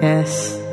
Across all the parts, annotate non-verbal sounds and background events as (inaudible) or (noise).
Yes.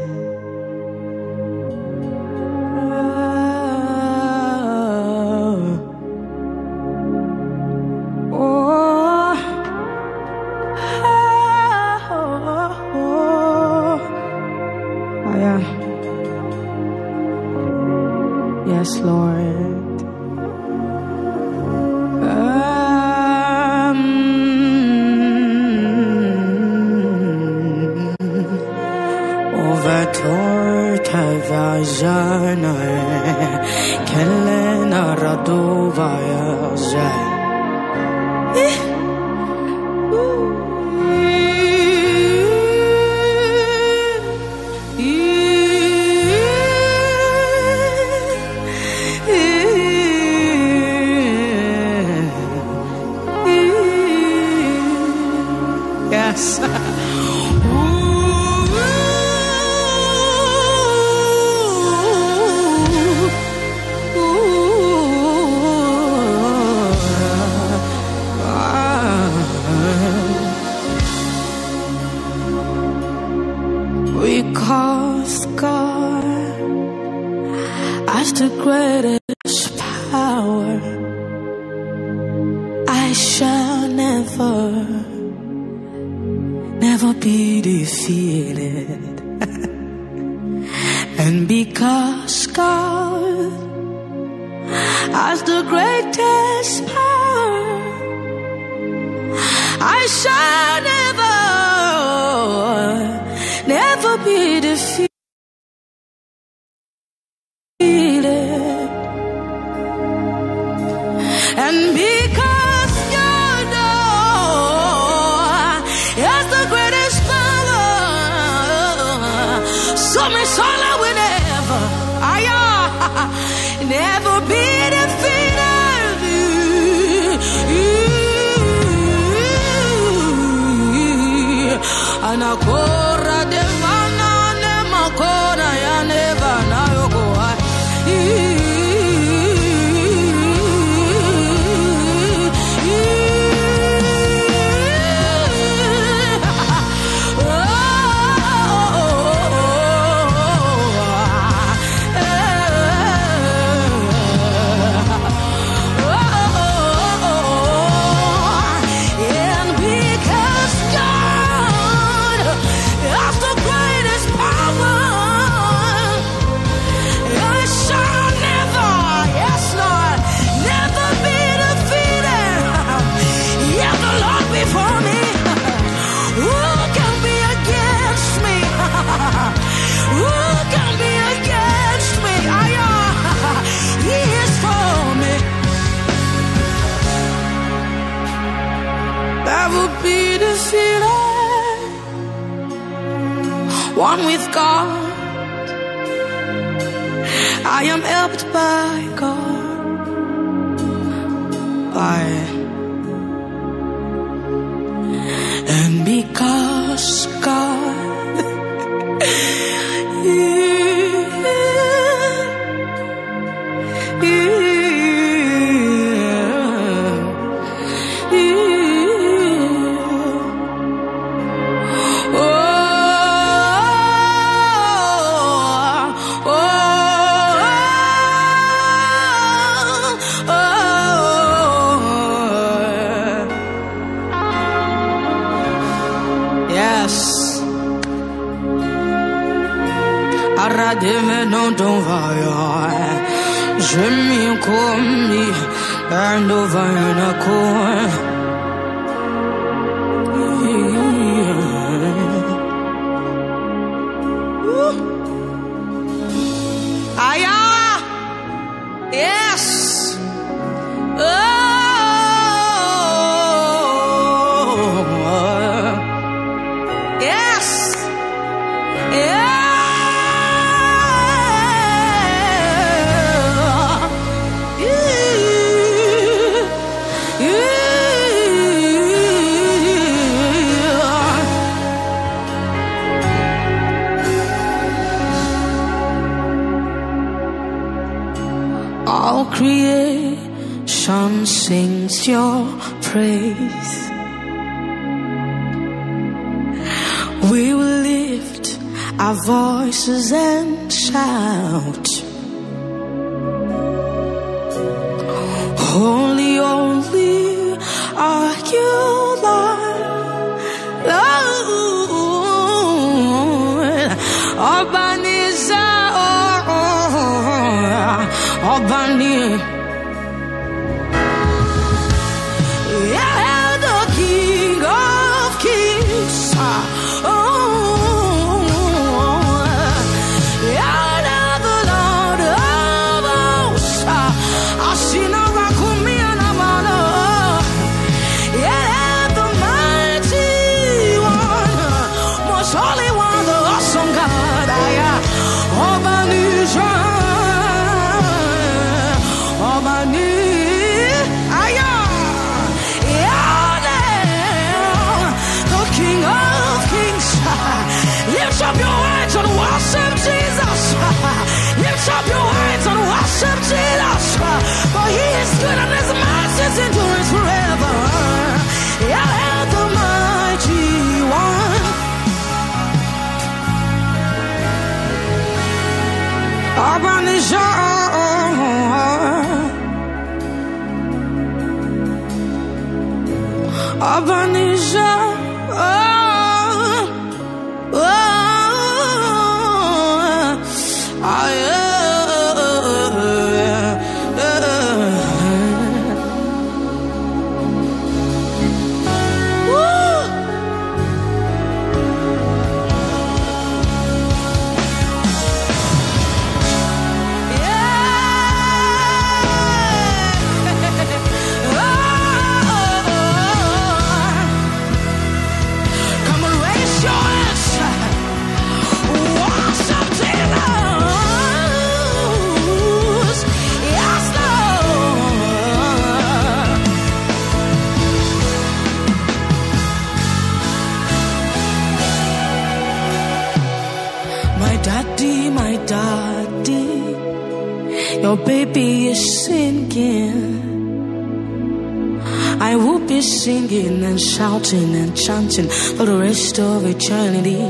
Singing and shouting and chanting for the rest of eternity.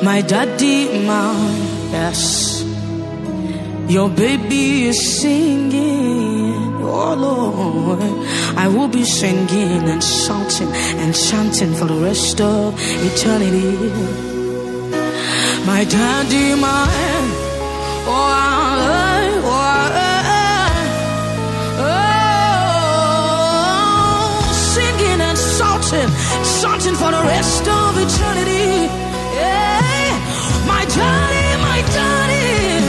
My daddy, my yes, your baby is singing. Oh Lord, I will be singing and shouting and chanting for the rest of eternity. My daddy, my oh, I, oh, shouting for the rest of eternity. Yeah, my daddy, my daddy,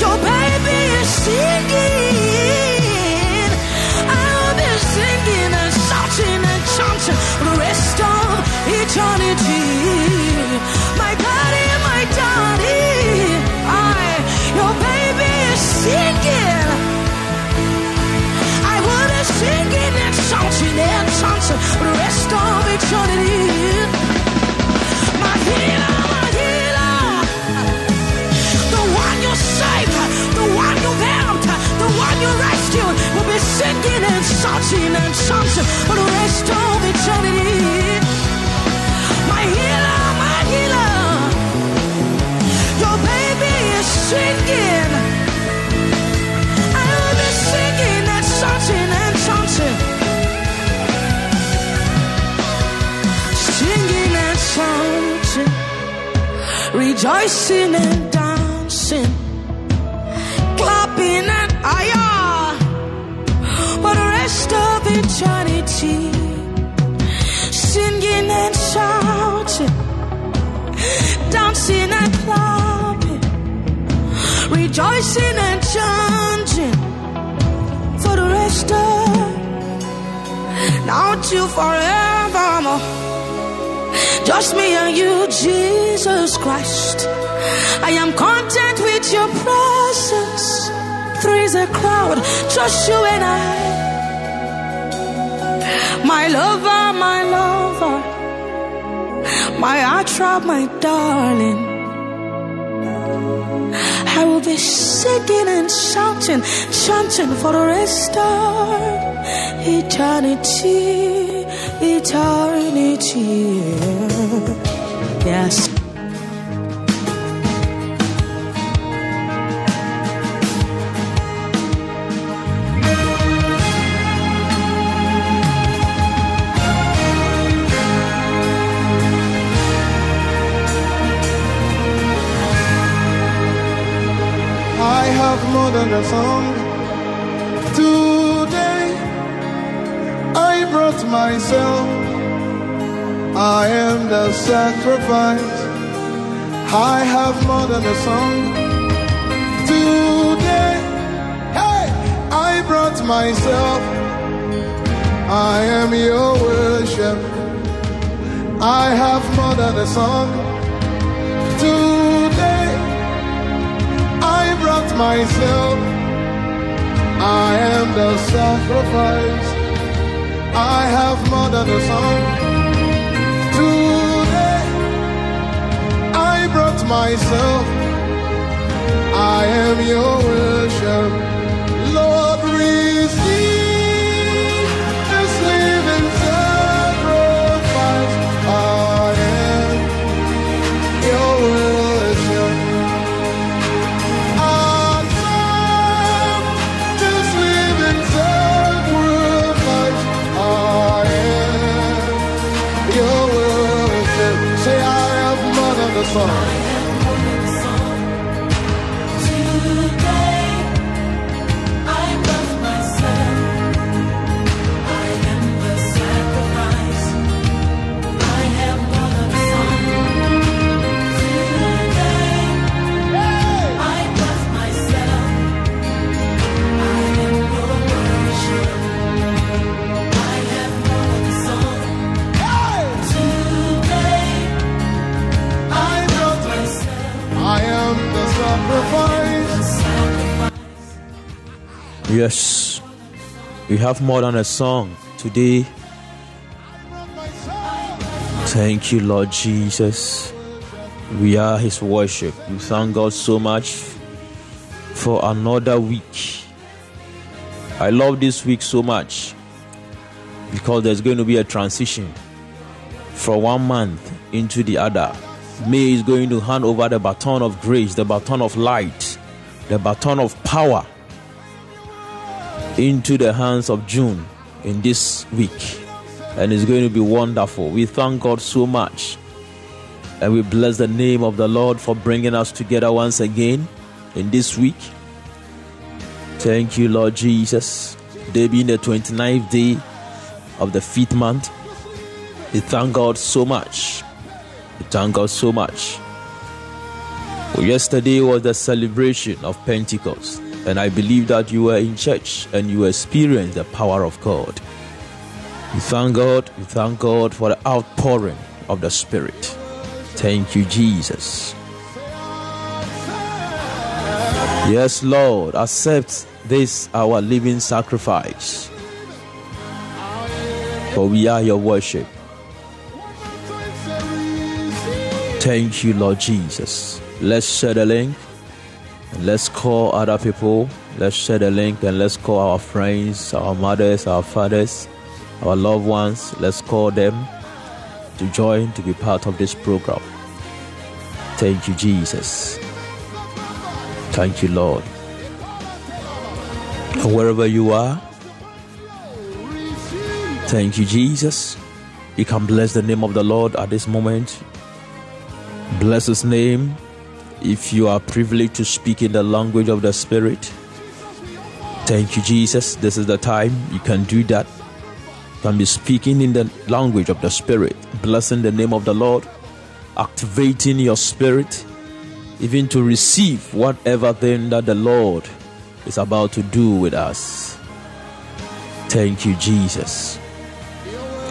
your baby is singing. I'll be singing and shouting and chanting for the rest of eternity. My daddy, my daddy, I, your baby is singing. I will be singing and shouting and chanting for the rest singing and shouting and chanting for the rest of eternity. Rejoicing and dancing, clapping and ayah for the rest of eternity. Singing and shouting, dancing and clapping, rejoicing and chanting. For the rest of now till forevermore. Just me and you, Jesus Christ. I am content with your presence. Three is a crowd, just you and I. My lover, my lover, my heart my darling. I will be singing and shouting, chanting for the rest of eternity, eternity. Yes. I have more than a song. Today I brought myself. I am the sacrifice. I have more than a song. Today, hey, I brought myself. I am your worship. I have more than a song. Today, I brought myself. I am the sacrifice. I have more than a song. Myself. I am your worship. Yes, we have more than a song today. Thank you, Lord Jesus. We are His worship. We thank God so much for another week. I love this week so much because there's going to be a transition from one month into the other. May is going to hand over the baton of grace, the baton of light, the baton of power into the hands of June in this week. And it's going to be wonderful. We thank God so much. And we bless the name of the Lord for bringing us together once again in this week. Thank you, Lord Jesus. Day being the 29th day of the fifth month. We thank God so much. We thank God so much. Well, yesterday was the celebration of Pentecost, and I believe that you were in church and you experienced the power of God. We thank God, we thank God for the outpouring of the Spirit. Thank you, Jesus. Yes, Lord, accept this our living sacrifice. For we are your worship. Thank you, Lord Jesus. Let's share the link let's call other people. Let's share the link and let's call our friends, our mothers, our fathers, our loved ones. Let's call them to join to be part of this program. Thank you, Jesus. Thank you, Lord. And wherever you are, thank you, Jesus. You can bless the name of the Lord at this moment. Bless his name. If you are privileged to speak in the language of the Spirit, thank you, Jesus. This is the time you can do that. You can be speaking in the language of the Spirit, blessing the name of the Lord, activating your spirit, even to receive whatever thing that the Lord is about to do with us. Thank you, Jesus.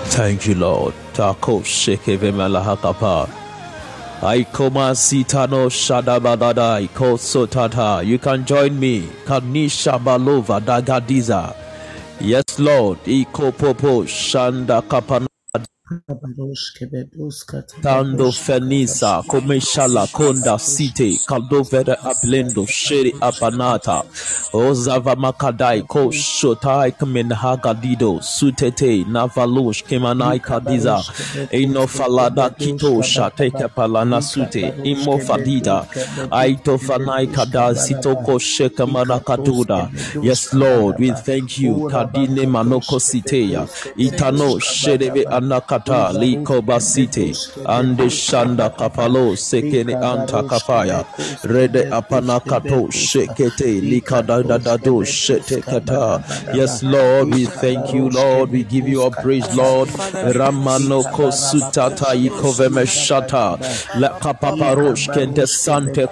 Thank you, Lord. Aikoma sitano shadabadada iko sotata. You can join me. Kanisha balova dagadiza. Yes, Lord. Iko popo shanda kapana Tando Fenisa, Comeshala, Konda, City, Caldovera Ablendo, Sheri Apanata, Ozava Makadai, Ko Shotai, Kamen Hagadido, Sutete, Navalush, Kemanai Kadiza, Eno Falada Kito, Shateka Palana Sute, Imo Fadida, Aito Fanai Kada, Sitoko Shekamana Katuda. Yes, Lord, we thank you, Kadine Manoko Siteya, Itano, Sherebe Ande Shanda Kapalo, Sekene Anta Rede Shekete, Shete Kata. Yes, Lord, we thank you, Lord. We give you a praise, Lord. Ramano Kosutata Ikoveme Shata, La Kapaparosh, Kente Sante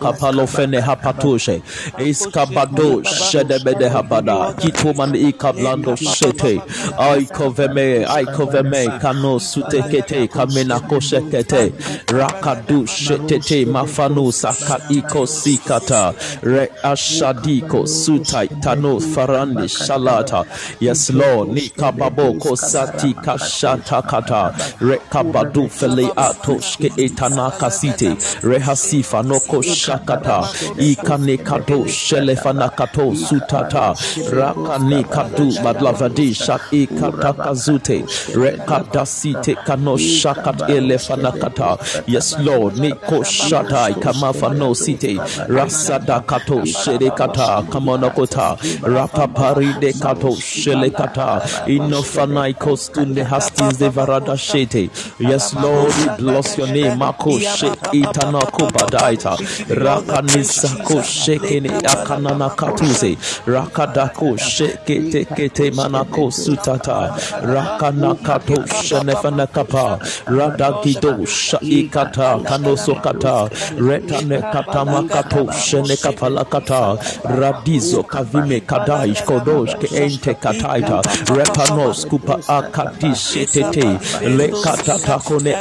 Hapatoshe, Iskabado, Shedebede Habada, Ikablando Shete, Aikoveme, Aikoveme, Kano Sutekete, Kamena Koshekete, Rakadu Shetete, Mafanu Saka Iko Sikata, Re Ashadiko, Sutai, Tano, Farandi, Shalata. Yes, Lord, Nikababo, Kosati, Kashata Kata, Rekabadu Fele Atoshke Etanaka Site, Rehasifa Noko Shakata, Ikane Kado, Shelefana Kato, Sutata, Rakani Kadu, Badlavadi, Shak Ikataka Zute, Yes, Lord, Niko Shatai, Kamafano Site, Rasada Kato, Shedekata, Kamonokota, Rapapari de Kato, Shelekata, Inofanai Kostunde Hastis de Varada Shete. Yes, Lord, we bless your name, Mako Shek Itanako Badaita, Rakanisako Shekene Akanana Katuse, Rakadako Shekete Kete Manako Sutata, Rakanakato Kapa, Radagido Shaikata, Kanosokata, Retane Katamakato Radizo Kavime Kodosh Ente Kataita, Repanos Kupa Akati Lekata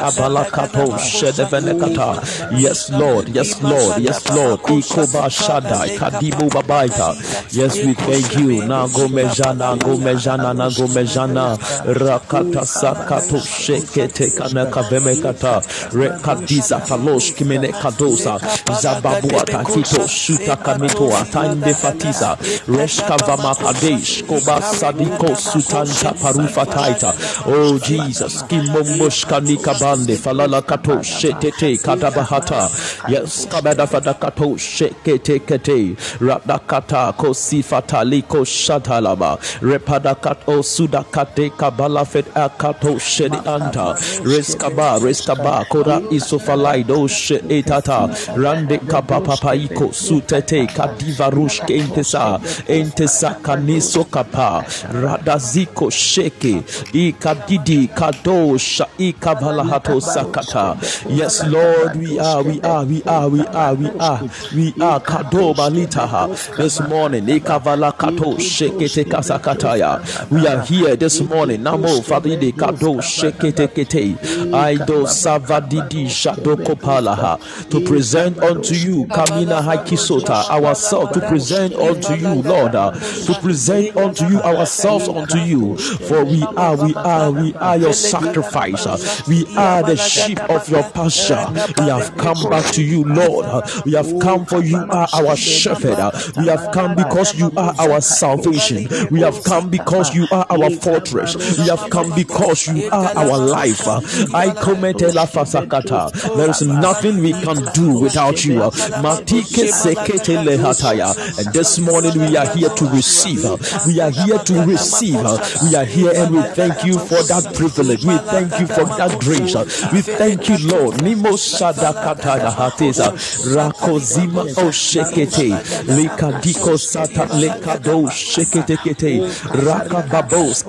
Abalakato Shedevenekata. Yes, Lord, yes, Lord, yes, Lord. Ikoba Shaddai, Kadibu Babaita. Yes, we thank you. Nago Mejana, Nago Mejana, Nago Mejana, Rakata Sakato Shekete Kanaka Vemekata, Rekadiza Falosh Kimene Kadosa, Zababuata Kito Shuta Kamito, Atande Fatisa, Reshka Vama Kadesh, Koba Sadiko Sutanta Parufa Taita. Oh Jesus, Kimombosh Kanika Bande, Falala Kato Shetete Katabahata. Yes, Kabada Fadakato Shekete Kete, Radakata Kosifata Liko Shatalaba, Repadakato Sudakate Kabala Fed Akato Shedi Anta, Reskaba, Reskaba, Kora Isofalaido She Etata, Rande Kapapapaiko Sutete Kadiva Rush Entesa, Entesa Kaniso Kapa, Radaziko Sheke, Ikadidi Kadosha Ikavalahato Sakata. Yes, Lord, we are, we are, we are, we are, we are, we are Kadoba Litaha. This morning, Ikavala Kato Shekete Kasakataya. We are here this morning. Namo Fadide Kado Shekete Savadidi. To present unto you Kamina Hakisota ourselves. To present unto you, Lord. uh, To present unto you ourselves unto you. For we are, we are, we are your sacrifice. uh, We are the sheep of your pasture. We have come back to you, Lord. uh, We have come for you are our shepherd. We have come because you are our salvation. We have come because you are our fortress. We have come because you are our life. uh, I commented la fasakata. There is nothing we can do without you. uh, Matike sekete lehataya. And this morning we are here to receive. uh, We are here to receive. We are here and we thank you for that privilege. We thank you for that grace. We thank you, Lord. Nimo sadakata da hateza. Rakozima o shekete. Likadiko sata lekado shekete kete. Rakababos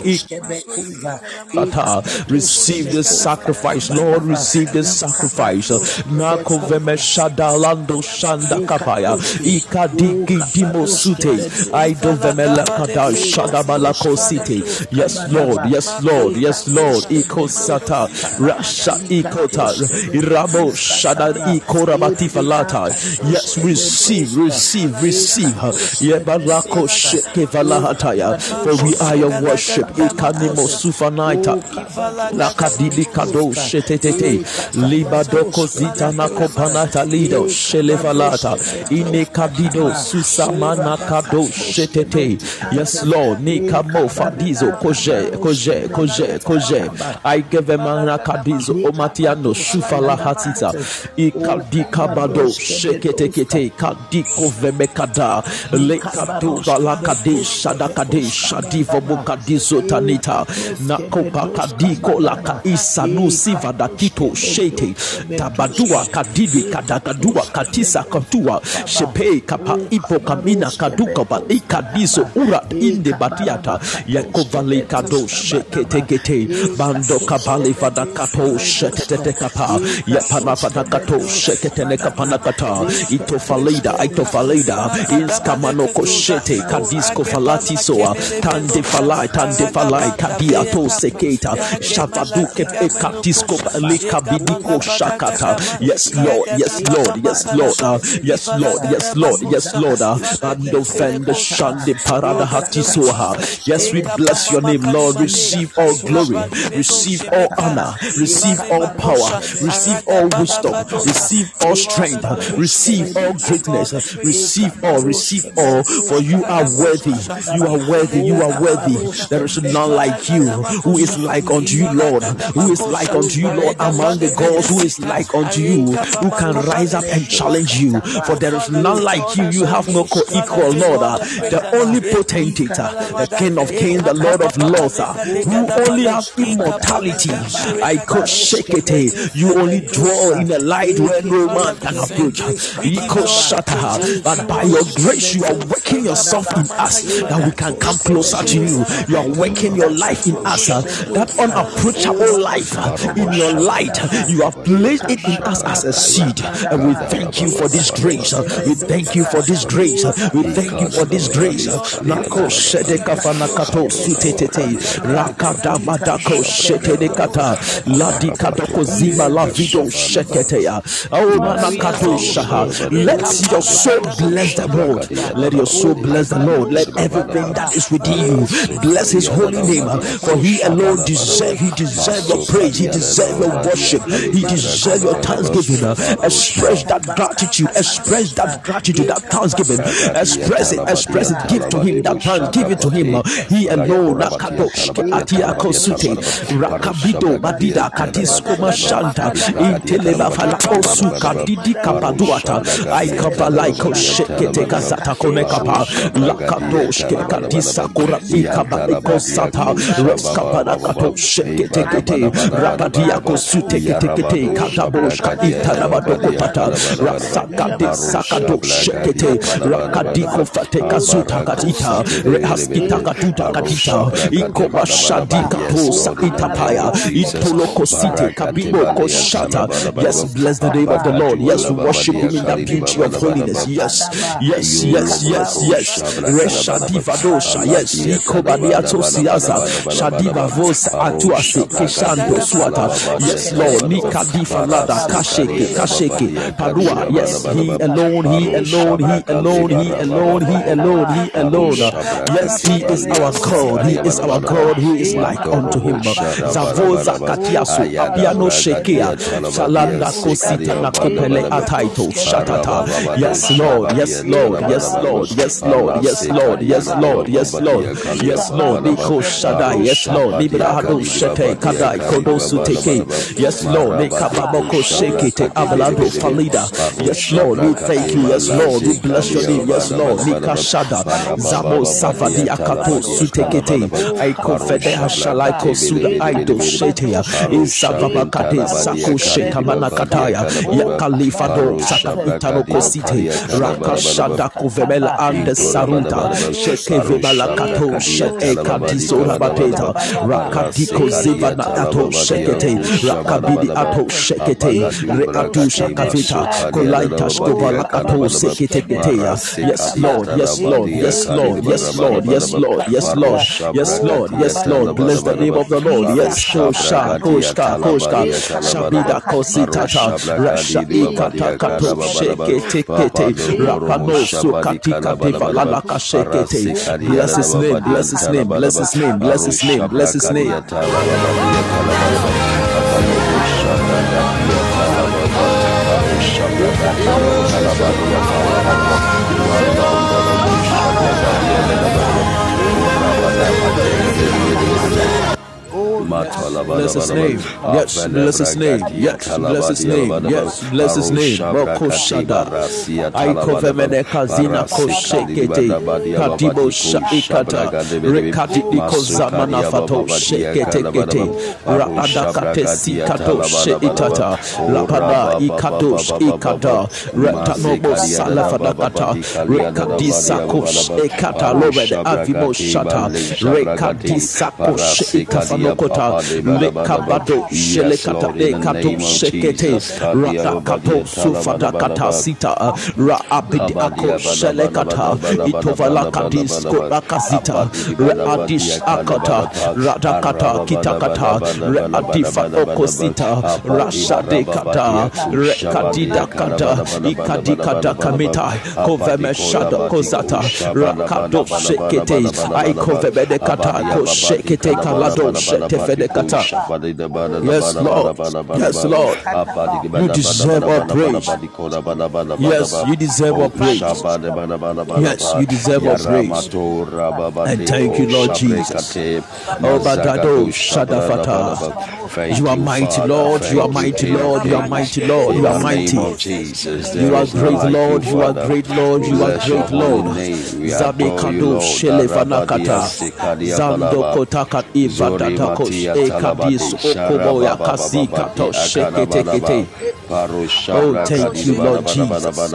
Ata. Receive this sacrifice, Lord. Receive this sacrifice. Nako veme shadalando shanda kapaya. Ikadiki dimosute. Aido veme lakada shadabalako city. Yes, Lord. Yes, Lord. Yes, Lord. Iko sata. Rasha ikota. Irabo shada ikorabati falata. Yes, receive, receive, receive. Yebarako sheke valahataya. For we are your worship. Ikanimo sufanaita. La kadili kado shetetete. Libado kozita na kompanata lido shelevalata. Ine susamana kado shetete. Yes lord ni kamo fadizo koje koje koje koje. I give him mana kadizo omatiano shufala hatita. Ikadi kabado shekete kete kadiko vemekada le kadu bala kade shada kade shadi tanita nakopa kadiko Tabadula kaisa nusiva da kito shete. Tabadua kadidwi kadagadua katisa katua. Shepei kapa ipo kamina kaduka balika diso ura inde batiata. Yakovale kado sheketegete bando kabale vada kato shetetete kapa. Yapana vada kato sheketene kapana kata. Itofalida itofalida inskamano koshete kadisko falati soa tande falai tande falai kadia to seketa shab shavaduke ekatisko lika bidiko shakata. Ah, yes lord. Yes lord. Ah, yes lord. Yes lord. yes lord. yes lord. And offend shande parada hatisoha yes we bless your name lord. receive all glory. receive all honor. Receive all power. Receive all wisdom. receive all strength. receive all greatness. Receive all. receive all. For you are worthy. you are worthy. You are worthy. there is none like you who is like unto you lord who is like unto you lord among the gods who is like unto you who can rise up and challenge you for there is none like you. You have no co-equal lord uh, the only potentate uh, the king of kings the lord of lords uh, who only has immortality. I could shake it you only dwell in a light where no man can approach you. could shatter but by your grace you are working yourself in us that we can come closer to you. You are working your life in us. uh, that unapproachable life. Uh, in your light you have placed it in us as a seed. And we thank you for this grace. We thank you for this grace. We thank you for this grace. Oh let your soul bless the Lord. Let your soul bless the Lord. Let everything that is within you bless his holy name. For he alone deserve he deserve your praise. He deserves your worship. He deserves your thanksgiving. Express that gratitude. Express that gratitude that thanksgiving. Express it. Express it. Give to him that thanks. Give it to him. He alone nakadosh atia kosute rakabido badida katisko mashanta inteleba fala osu kadidi kapaduata ai kapalai koshekete kazata konekapa lakadosh ke kadisa kura ikaba ikosata raskapana kato shekete teketekete rakati yako kataboshka itarabadokopata rasakate rehaskitakatutakatita yes bless the name of the lord yes worship him in the beauty of holiness yes yes yes yes yes reshadivadosha yes ikobaniatosiaza shadivavosa atuas keshando swata yes lord nikadifa lada kasheke kasheke padua yes he alone he alone he alone he alone he alone he alone yes he is our god he is our god who is like unto him. Zavoza katiasu apiano shekea shalanda kosita na kopele ataito shatata. Yes lord yes lord yes lord yes lord yes lord yes lord yes lord yes lord niko shadai yes lord nibrahado shete Kade Kadai Kodosu Teke. Yes, Lord, Nekababoko Shekete eh, Avalado Falida. Yes, Lord, we thank you. Yes, Lord, we bless your name. Yes, Lord, Nika Shada. Zabo Savadi Akato Sutekete. Aiko Fedeha Shalaiko Suda Aido Shetea. Isavabakate eh, Sako Shekamana Kataya. Yakalifado Sakapitanoko Site. Rakashada Kuvemela and Saruta. Sheke Vibala Kato Sheke Katisora Bateta. Rakatiko kosi Livada ato shekete, rakabidi ato shekete, reatu shakavita, kolaita shkovala ato sekete. Yes, Lord, yes, Lord, yes, Lord, yes, Lord, yes, Lord, yes, Lord, yes, Lord, yes, Lord. Bless the name of the Lord. Yes, Kosha, Koshka, Koshka, Shabida Kositata, Rasha Ikata Kato Shekete Kete, Rapano Sukatika Devalalaka Shekete. Bless his name, bless his name, bless his name, bless his name, bless his name. Thank you. Bless his name. Yes, bless his name. Yes, bless his name. Yes, bless his name. Roko Shada. Aiko Femene Kazina Koshekete. Katibo Shaikata. Rekati Niko Zamana Fato Shekete Kete. Raadakate Sikato Sheitata. Lapana Ikato Ikata. Retanobo Salafadakata. Rekati Sako Shekata. Lobed Avimo Shata. Rekati Sako Sheikata lekabado shelekata lekato shekete ratakato sufadakata sita ra abidi ako shelekata itovala kadisko lakazita readish akata radakata kitakata readifa okosita rashadekata rekadidakata ikadikata kamita kovemeshada kozata rakado shekete aikovebedekata ko shekete kalado shete Yes, Lord. Yes, Lord. You deserve our praise. Yes, you deserve our praise. Yes, you deserve our praise. And thank you, Lord Jesus. You are mighty, Lord. You are mighty, Lord. You are mighty, Lord. You are mighty. You are great, Lord. You are great, Lord. You are great, Lord. Zabekado Shelevanakata. Zando Kotaka Ivatatako ekadis okobo yakasika to sheketekete. Oh, thank you, Lord Jesus.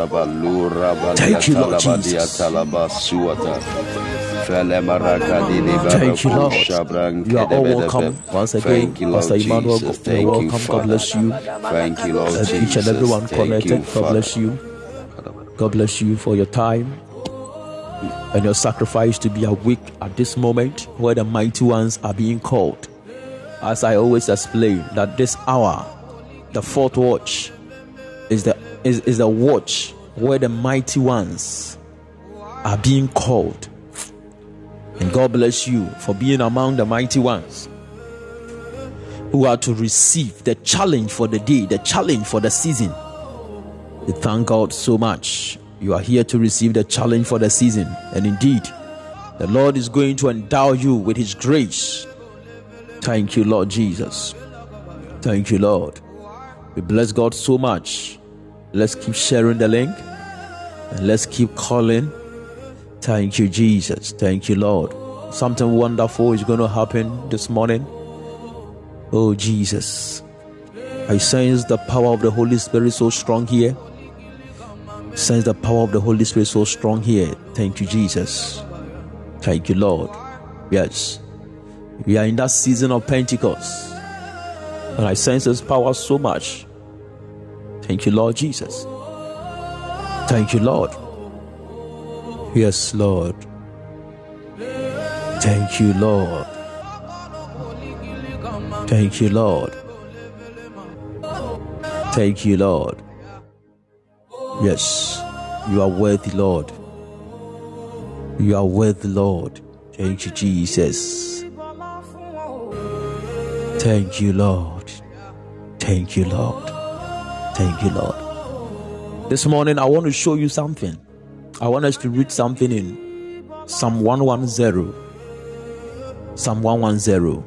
Thank you, Lord Jesus. Thank you, Lord. You are all welcome once again. Thank you, Pastor Emmanuel, you're welcome. God bless you. Thank you, Lord. And each and everyone connected. God bless you. God bless you for your time and your sacrifice to be awake at this moment where the mighty ones are being called. As I always explain, that this hour, the fourth watch, is the is, is the watch where the mighty ones are being called. And God bless you for being among the mighty ones who are to receive the challenge for the day, the challenge for the season. We thank God so much. You are here to receive the challenge for the season. And indeed, the Lord is going to endow you with His grace. Thank you, Lord Jesus. Thank you, Lord. We bless God so much. Let's keep sharing the link and let's keep calling. Thank you, Jesus. Thank you, Lord. Something wonderful is going to happen this morning. Oh, Jesus. I sense the power of the Holy Spirit so strong here. Sense the power of the Holy Spirit so strong here. Thank you, Jesus. Thank you, Lord. Yes. We are in that season of Pentecost. And I sense His power so much. Thank you, Lord Jesus. Thank you, Lord. Yes, Lord. Thank you, Lord. Thank you, Lord. Thank you, Lord. Yes, you are worthy, Lord. You are worthy, Lord. Thank you, Jesus. Thank you, Lord. Thank you, Lord. Thank you, Lord. This morning, I want to show you something. I want us to read something in Psalm 110. Psalm 110.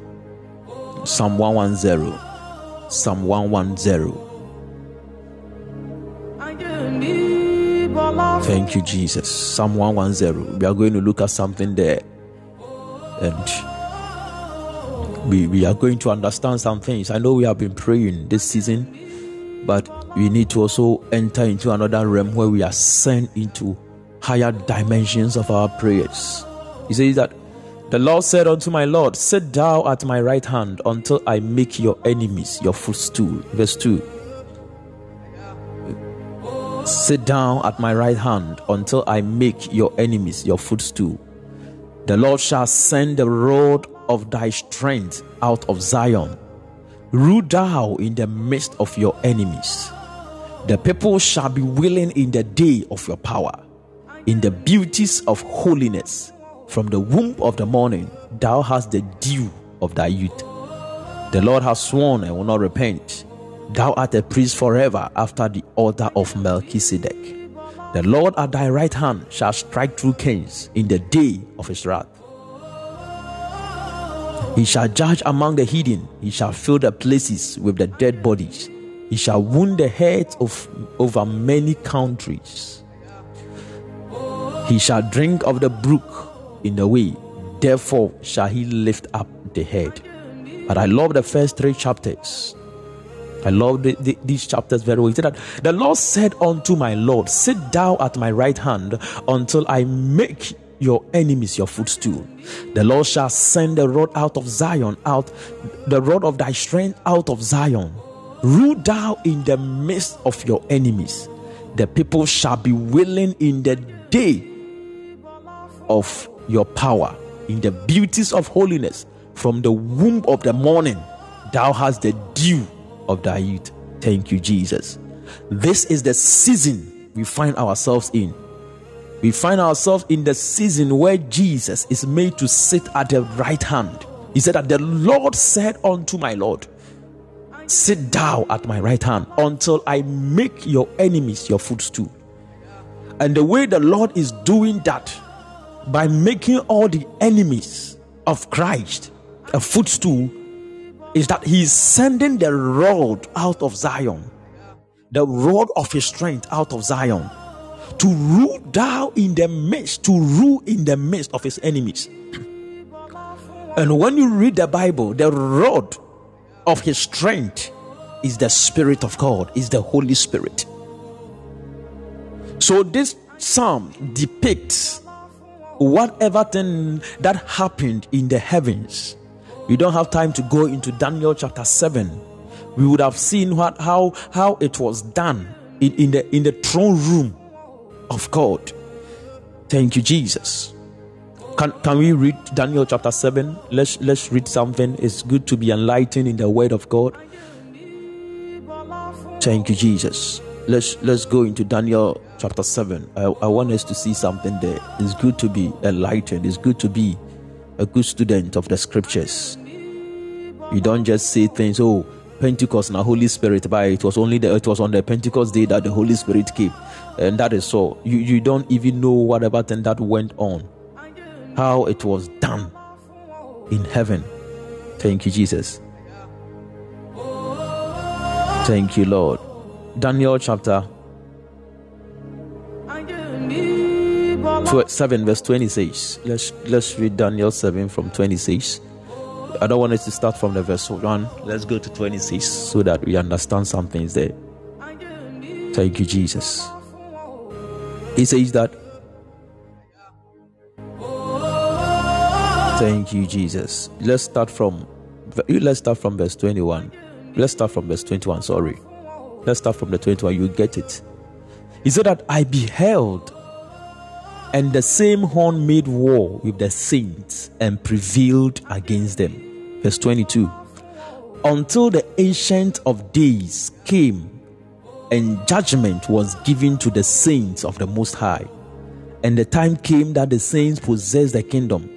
Psalm 110. Psalm 110. Thank you, Jesus. Psalm 110. We are going to look at something there. And we, we are going to understand some things. I know we have been praying this season, but we need to also enter into another realm where we are sent into higher dimensions of our prayers. He says that the Lord said unto my Lord, Sit thou at my right hand until I make your enemies your footstool. Verse 2. Sit down at my right hand until I make your enemies your footstool. The Lord shall send the rod of thy strength out of Zion. Rule thou in the midst of your enemies. The people shall be willing in the day of your power, in the beauties of holiness. From the womb of the morning, thou hast the dew of thy youth. The Lord has sworn and will not repent. Thou art a priest forever after the order of Melchizedek. The Lord at thy right hand shall strike through kings in the day of his wrath. He shall judge among the hidden, he shall fill the places with the dead bodies, he shall wound the heads of over many countries. He shall drink of the brook in the way, therefore shall he lift up the head. But I love the first three chapters. I love the, the, these chapters very well. Said that the Lord said unto my Lord, Sit thou at my right hand until I make your enemies your footstool. The Lord shall send the rod out of Zion, out the rod of thy strength out of Zion. Rule thou in the midst of your enemies. The people shall be willing in the day of your power, in the beauties of holiness. From the womb of the morning, thou hast the dew of thy youth. Thank you, Jesus. This is the season we find ourselves in. We find ourselves in the season where Jesus is made to sit at the right hand. He said that the Lord said unto my Lord, Sit thou at my right hand until I make your enemies your footstool. And the way the Lord is doing that by making all the enemies of Christ a footstool is that he is sending the rod out of Zion, the rod of his strength out of Zion, to rule down in the midst, to rule in the midst of his enemies. And when you read the Bible, the rod of his strength is the Spirit of God, is the Holy Spirit. So this psalm depicts whatever thing that happened in the heavens we don't have time to go into Daniel chapter 7. We would have seen what how how it was done in, in the in the throne room of God. Thank you, Jesus. Can can we read Daniel chapter 7? Let's let's read something. It's good to be enlightened in the word of God. Thank you, Jesus. Let's let's go into Daniel chapter 7. I, I want us to see something there. It's good to be enlightened, it's good to be a good student of the scriptures. You don't just say things, oh, Pentecost and the Holy Spirit, but it was only the, it was on the Pentecost day that the Holy Spirit came. And that is so. You, you don't even know whatever thing that went on, how it was done in heaven. Thank you, Jesus. Thank you, Lord. Daniel chapter 7 verse 26 let's let's read daniel 7 from 26 i don't want us to start from the verse 1 let's go to 26 so that we understand some things there thank you jesus he says that. Thank you jesus. Let's start from let's start from verse 21 let's start from verse 21 sorry. Let's start from the 21 you get it. He said that i beheld and the same horn made war with the saints and prevailed against them. Verse 22 Until the Ancient of Days came, and judgment was given to the saints of the Most High. And the time came that the saints possessed the kingdom.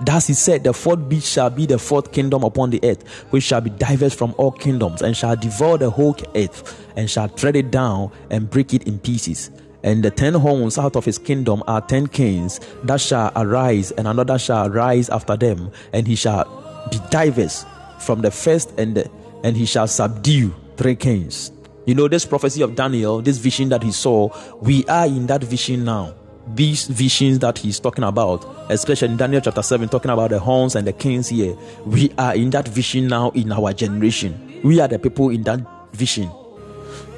Thus he said, The fourth beast shall be the fourth kingdom upon the earth, which shall be diverse from all kingdoms, and shall devour the whole earth, and shall tread it down and break it in pieces. And the ten horns out of his kingdom are ten kings that shall arise, and another shall arise after them, and he shall be diverse from the first, and the, and he shall subdue three kings. You know, this prophecy of Daniel, this vision that he saw, we are in that vision now. These visions that he's talking about, especially in Daniel chapter 7, talking about the horns and the kings here, we are in that vision now in our generation. We are the people in that vision.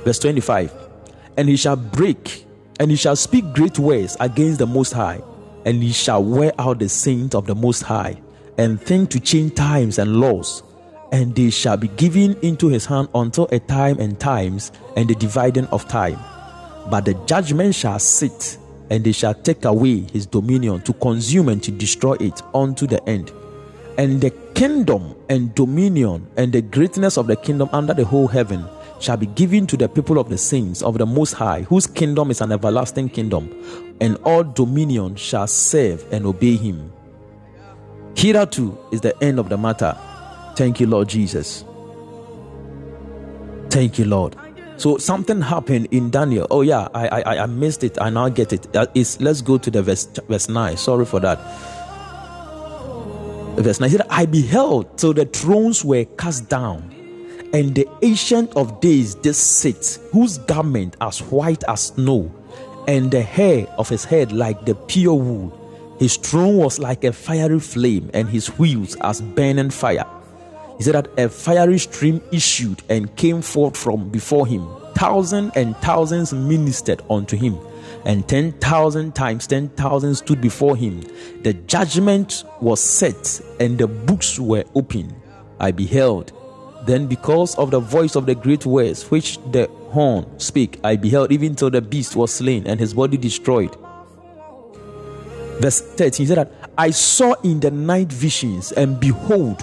Verse 25 And he shall break and he shall speak great words against the Most High, and he shall wear out the saints of the Most High, and think to change times and laws, and they shall be given into his hand until a time and times, and the dividing of time. But the judgment shall sit, and they shall take away his dominion to consume and to destroy it unto the end. And the kingdom and dominion and the greatness of the kingdom under the whole heaven shall be given to the people of the saints of the Most High, whose kingdom is an everlasting kingdom, and all dominion shall serve and obey him. Hitherto is the end of the matter. Thank you, Lord Jesus. Thank you, Lord. So something happened in Daniel. Oh yeah, I I, I missed it. I now get it. Uh, let's go to the verse verse nine. Sorry for that. Verse nine He said, "I beheld till the thrones were cast down, and the ancient of days did sit, whose garment as white as snow, and the hair of his head like the pure wool. His throne was like a fiery flame, and his wheels as burning fire." He said that a fiery stream issued and came forth from before him. Thousands and thousands ministered unto him, and ten thousand times ten thousand stood before him. The judgment was set, and the books were opened. I beheld. Then, because of the voice of the great words which the horn spake, I beheld even till the beast was slain and his body destroyed. Verse 13 he said that I saw in the night visions, and behold,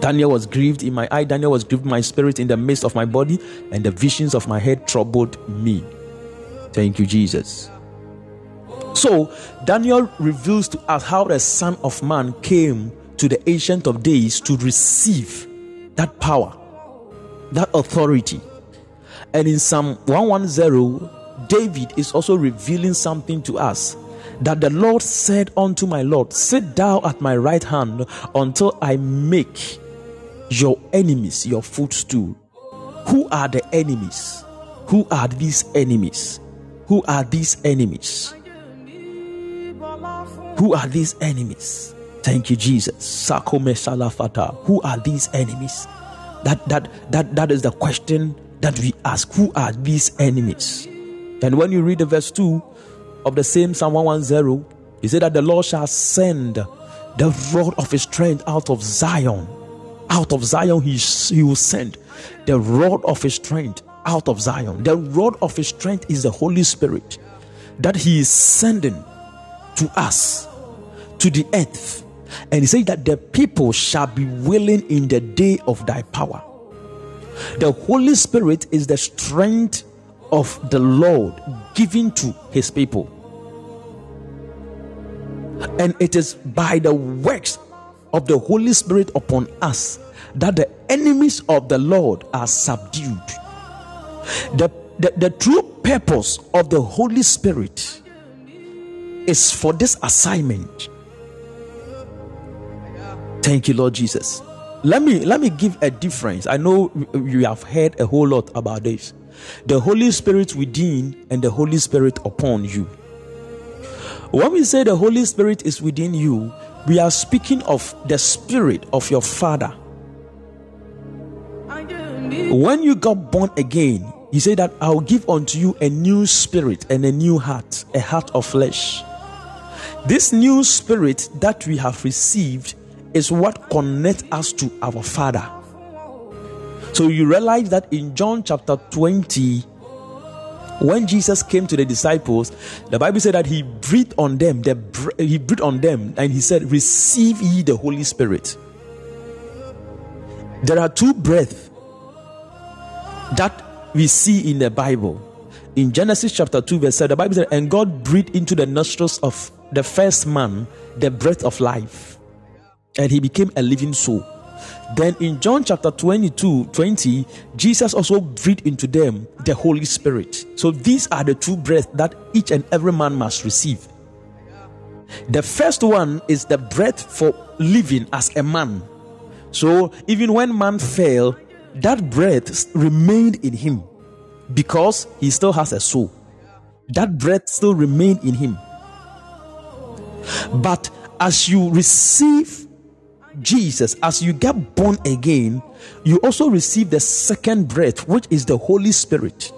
Daniel was grieved in my eye, Daniel was grieved in my spirit in the midst of my body, and the visions of my head troubled me. Thank you, Jesus. So, Daniel reveals to us how the Son of Man came to the Ancient of Days to receive that power, that authority. And in Psalm 110, David is also revealing something to us that the Lord said unto my Lord, Sit thou at my right hand until I make your enemies your footstool. Who are the enemies? Who are these enemies? Who are these enemies? Who are these enemies? Thank you, Jesus. Who are these enemies? That that that that is the question that we ask. Who are these enemies? And when you read the verse 2 of the same Psalm 110, he said that the Lord shall send the rod of his strength out of Zion out of Zion, he, he will send the rod of his strength out of Zion. The rod of his strength is the Holy Spirit that he is sending to us, to the earth. And he said that the people shall be willing in the day of thy power. The Holy Spirit is the strength of the Lord given to his people. And it is by the works of the Holy Spirit upon us that the enemies of the Lord are subdued. The, the, the true purpose of the Holy Spirit is for this assignment. Thank you, Lord Jesus. Let me let me give a difference. I know you have heard a whole lot about this. The Holy Spirit within and the Holy Spirit upon you. When we say the Holy Spirit is within you, we are speaking of the spirit of your father. When you got born again, he said that I'll give unto you a new spirit and a new heart, a heart of flesh. This new spirit that we have received is what connects us to our Father. So you realize that in John chapter 20, when Jesus came to the disciples, the Bible said that he breathed on them, the, he breathed on them, and he said, Receive ye the Holy Spirit. There are two breaths that we see in the Bible. In Genesis chapter 2, verse 7, the Bible said, And God breathed into the nostrils of the first man the breath of life, and he became a living soul. Then in John chapter 22, 20, Jesus also breathed into them the Holy Spirit. So these are the two breaths that each and every man must receive. The first one is the breath for living as a man. So even when man fell, that breath remained in him because he still has a soul. That breath still remained in him. But as you receive Jesus, as you get born again, you also receive the second breath, which is the Holy Spirit.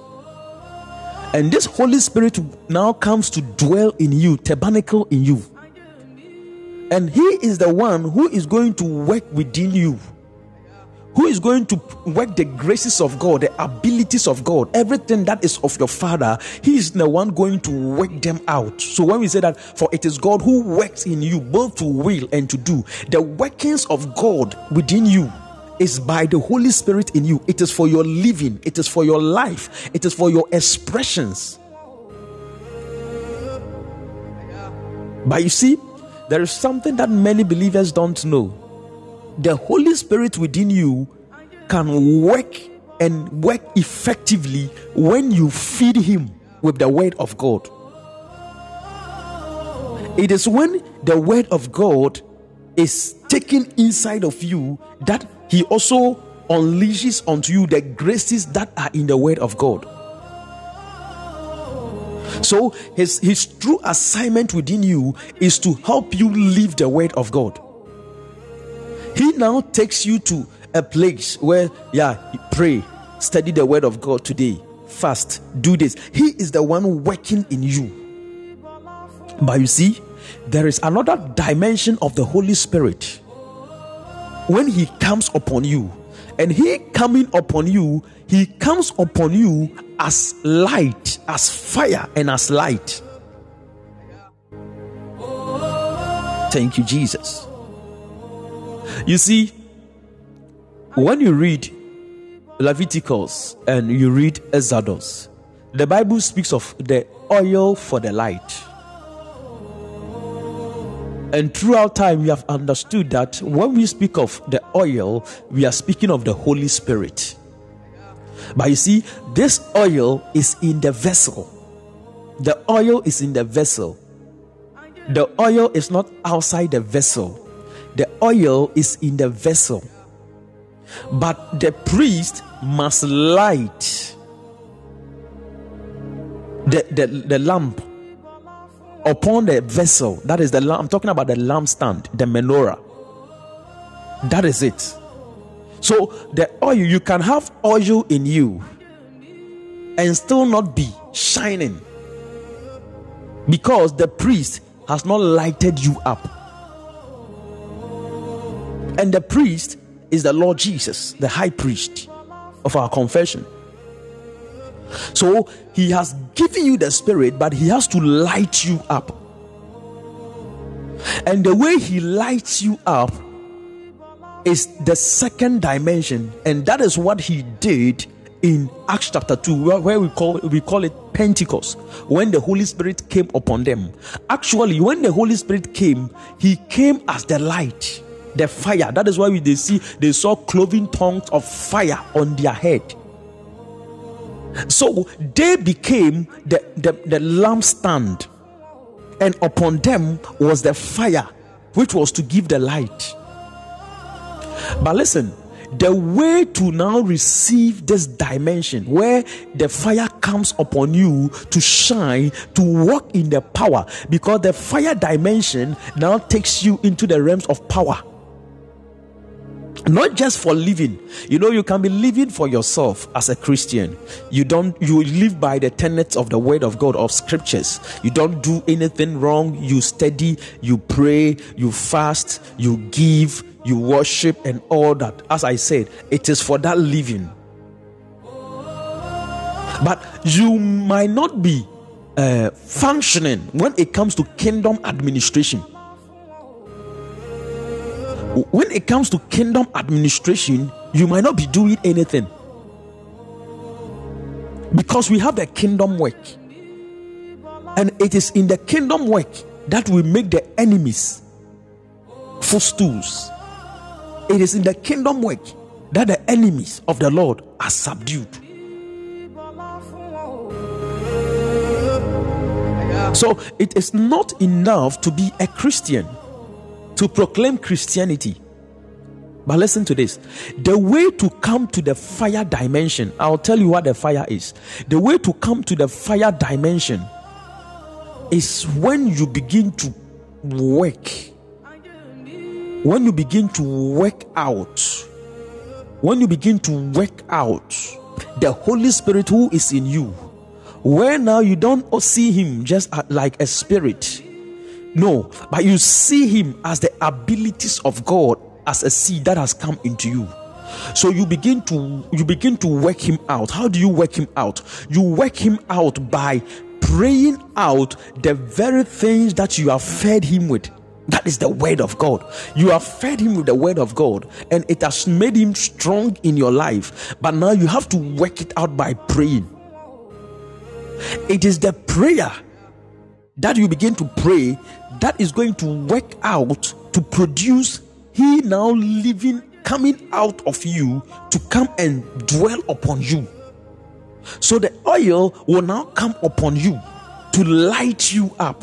And this Holy Spirit now comes to dwell in you, tabernacle in you. And He is the one who is going to work within you, who is going to work the graces of God, the abilities of God, everything that is of your Father, He is the one going to work them out. So when we say that, for it is God who works in you both to will and to do, the workings of God within you is by the Holy Spirit in you. It is for your living, it is for your life, it is for your expressions. But you see, there is something that many believers don't know. The Holy Spirit within you can work and work effectively when you feed Him with the Word of God. It is when the Word of God is taken inside of you that He also unleashes onto you the graces that are in the Word of God. So his, his true assignment within you is to help you live the word of God. He now takes you to a place where, yeah, pray, study the word of God today, fast, do this. He is the one working in you. But you see, there is another dimension of the Holy Spirit. When He comes upon you, and He coming upon you, He comes upon you as light, as fire, and as light. Thank you, Jesus. You see, when you read Leviticus and you read Exodus, the Bible speaks of the oil for the light. And throughout time, we have understood that when we speak of the oil, we are speaking of the Holy Spirit. But you see, this oil is in the vessel. The oil is in the vessel. The oil is not outside the vessel. Oil is in the vessel. But the priest must light the, the, the lamp upon the vessel. That is the lamp. I'm talking about the lampstand, the menorah. That is it. So the oil, you can have oil in you and still not be shining because the priest has not lighted you up. And the priest is the Lord Jesus, the high priest of our confession. So he has given you the spirit, but he has to light you up. And the way he lights you up is the second dimension, and that is what he did in Acts chapter 2, where we call we call it Pentecost, when the Holy Spirit came upon them. Actually, when the Holy Spirit came, he came as the light, the fire. That is why we they see they saw cloven tongues of fire on their head. So they became the, the, the lampstand, and upon them was the fire, which was to give the light. But listen, the way to now receive this dimension where the fire comes upon you to shine, to walk in the power, because the fire dimension now takes you into the realms of power not just for living you know you can be living for yourself as a christian you don't you live by the tenets of the word of god of scriptures you don't do anything wrong you study you pray you fast you give you worship and all that. As I said, it is for that living. But you might not be uh, functioning when it comes to kingdom administration. When it comes to kingdom administration, you might not be doing anything. Because we have the kingdom work. And it is in the kingdom work that we make the enemies footstools. It is in the kingdom work that the enemies of the Lord are subdued. So it is not enough to be a Christian, to proclaim Christianity. But listen to this. The way to come to the fire dimension, I'll tell you what the fire is. The way to come to the fire dimension is when you begin to work. When you begin to work out, when you begin to work out the Holy Spirit who is in you, where now you don't see Him just like a spirit, no, but you see Him as the abilities of God as a seed that has come into you. So you begin to you begin to work him out. How do you work him out? You work him out by praying out the very things that you have fed him with. That is the word of God. You have fed him with the word of God, and it has made him strong in your life. But now you have to work it out by praying. It is the prayer that you begin to pray that is going to work out to produce he now living coming out of you to come and dwell upon you. So the oil will now come upon you to light you up.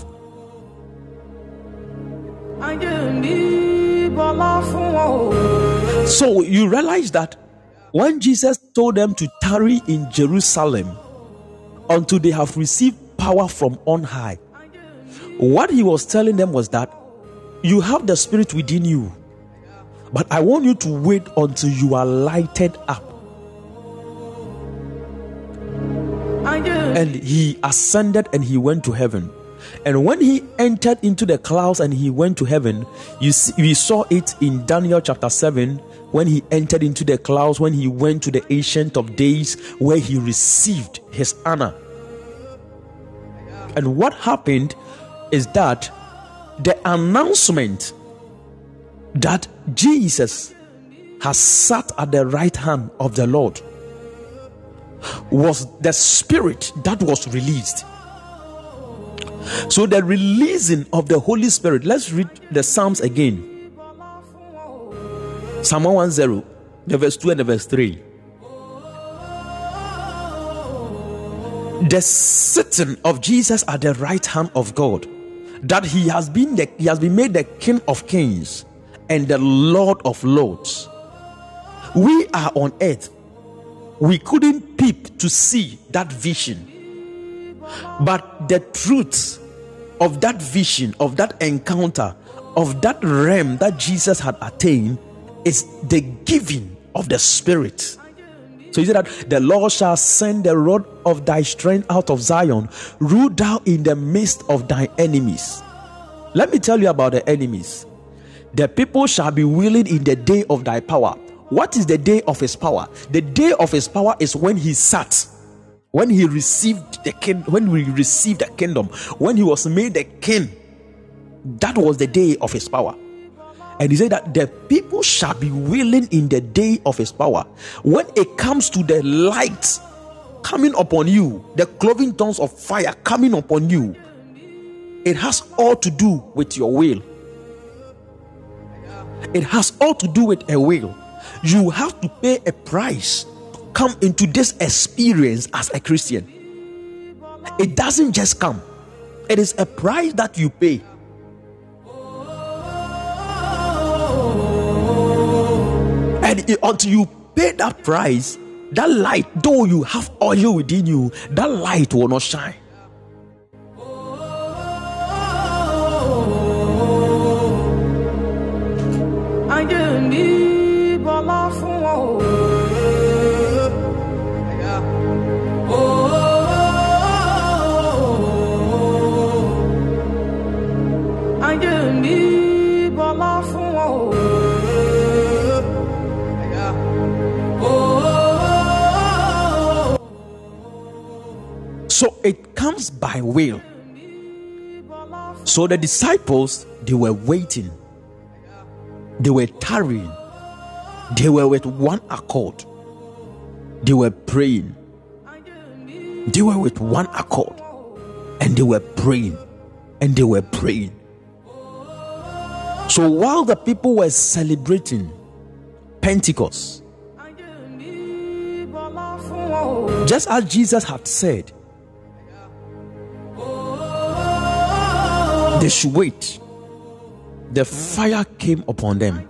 So you realize that when Jesus told them to tarry in Jerusalem until they have received power from on high, what he was telling them was that you have the spirit within you, but I want you to wait until you are lighted up. And he ascended and he went to heaven. And when he entered into the clouds and he went to heaven, you see, we saw it in Daniel chapter 7 when he entered into the clouds, when he went to the ancient of days where he received his honor. And what happened is that the announcement that Jesus has sat at the right hand of the Lord was the spirit that was released. So, the releasing of the Holy Spirit, let's read the Psalms again. Psalm 110, the verse 2 and the verse 3. The sitting of Jesus at the right hand of God, that he has been the, he has been made the King of Kings and the Lord of Lords. We are on earth. We couldn't peep to see that vision. But the truth of that vision, of that encounter, of that realm that Jesus had attained is the giving of the Spirit. So he said that the Lord shall send the rod of thy strength out of Zion, rule thou in the midst of thy enemies. Let me tell you about the enemies. The people shall be willing in the day of thy power. What is the day of his power? The day of his power is when he sat, when he received the king, when we received the kingdom, when he was made the king. That was the day of his power. And he said that the people shall be willing in the day of his power. When it comes to the light coming upon you, the cloven tongues of fire coming upon you, it has all to do with your will. It has all to do with a will. You have to pay a price to come into this experience as a Christian. It doesn't just come, it is a price that you pay. It, until you pay that price, that light, though you have oil within you, that light will not shine. So it comes by will. So the disciples, they were waiting, they were tarrying, they were with one accord, they were praying, they were with one accord, and they were praying, and they were praying. So while the people were celebrating Pentecost, just as Jesus had said, they should wait. The fire came upon them.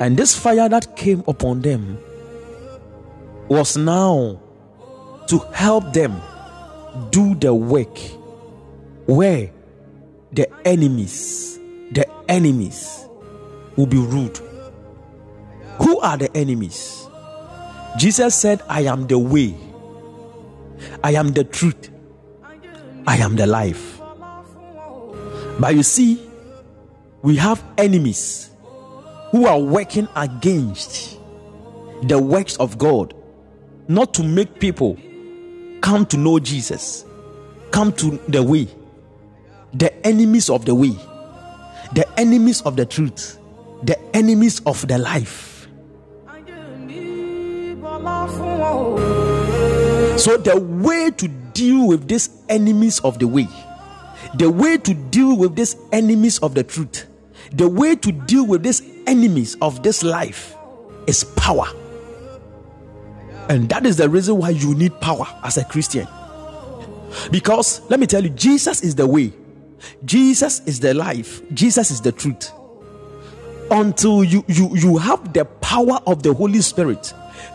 And this fire that came upon them was now to help them do the work where the enemies, the enemies will be rude. Who are the enemies? Jesus said, I am the way, I am the truth, I am the life. But you see, we have enemies who are working against the works of God, not to make people come to know Jesus, come to the way, the enemies of the way, the enemies of the truth, the enemies of the life. So, the way to deal with these enemies of the way, the way to deal with these enemies of the truth, the way to deal with these enemies of this life is power. And that is the reason why you need power as a Christian. Because let me tell you, Jesus is the way, Jesus is the life, Jesus is the truth. Until you you you have the power of the Holy Spirit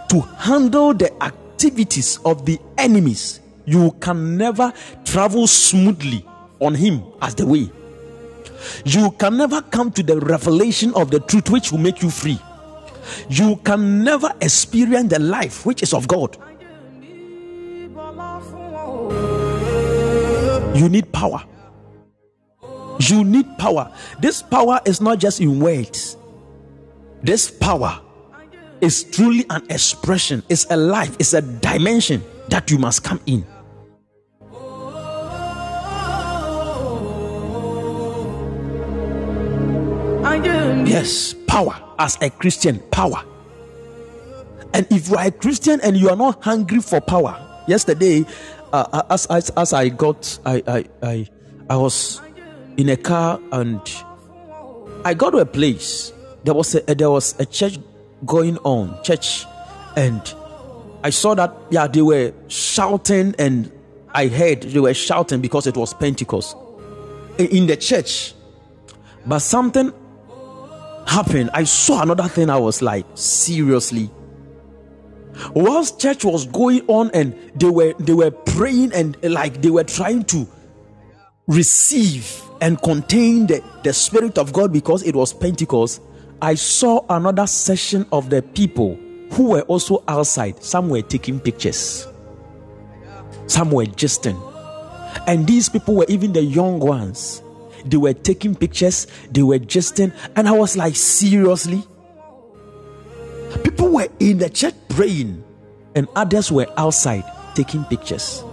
to handle the activities of the enemies, you can never travel smoothly on him as the way. You can never come to the revelation of the truth which will make you free. You can never experience the life which is of God. You need power. You need power. This power is not just in words. This power is truly an expression, it's a life, it's a dimension that you must come in. Yes, power as a Christian, power. And if you are a Christian and you are not hungry for power, yesterday, uh, uh as, as as I got, I I I I was in a car and I got to a place. There was a there was a church going on, church, and I saw that yeah they were shouting and I heard they were shouting because it was Pentecost in the church. But something happened, I saw another thing. I was like, seriously. Whilst church was going on and they were they were praying and like they were trying to receive and contain the, the spirit of God because it was Pentecost, I saw another section of the people who were also outside. Some were taking pictures, some were jesting, and these people were even the young ones they were taking pictures, they were jesting, and I was like, seriously? People were in the church praying, and others were outside taking pictures.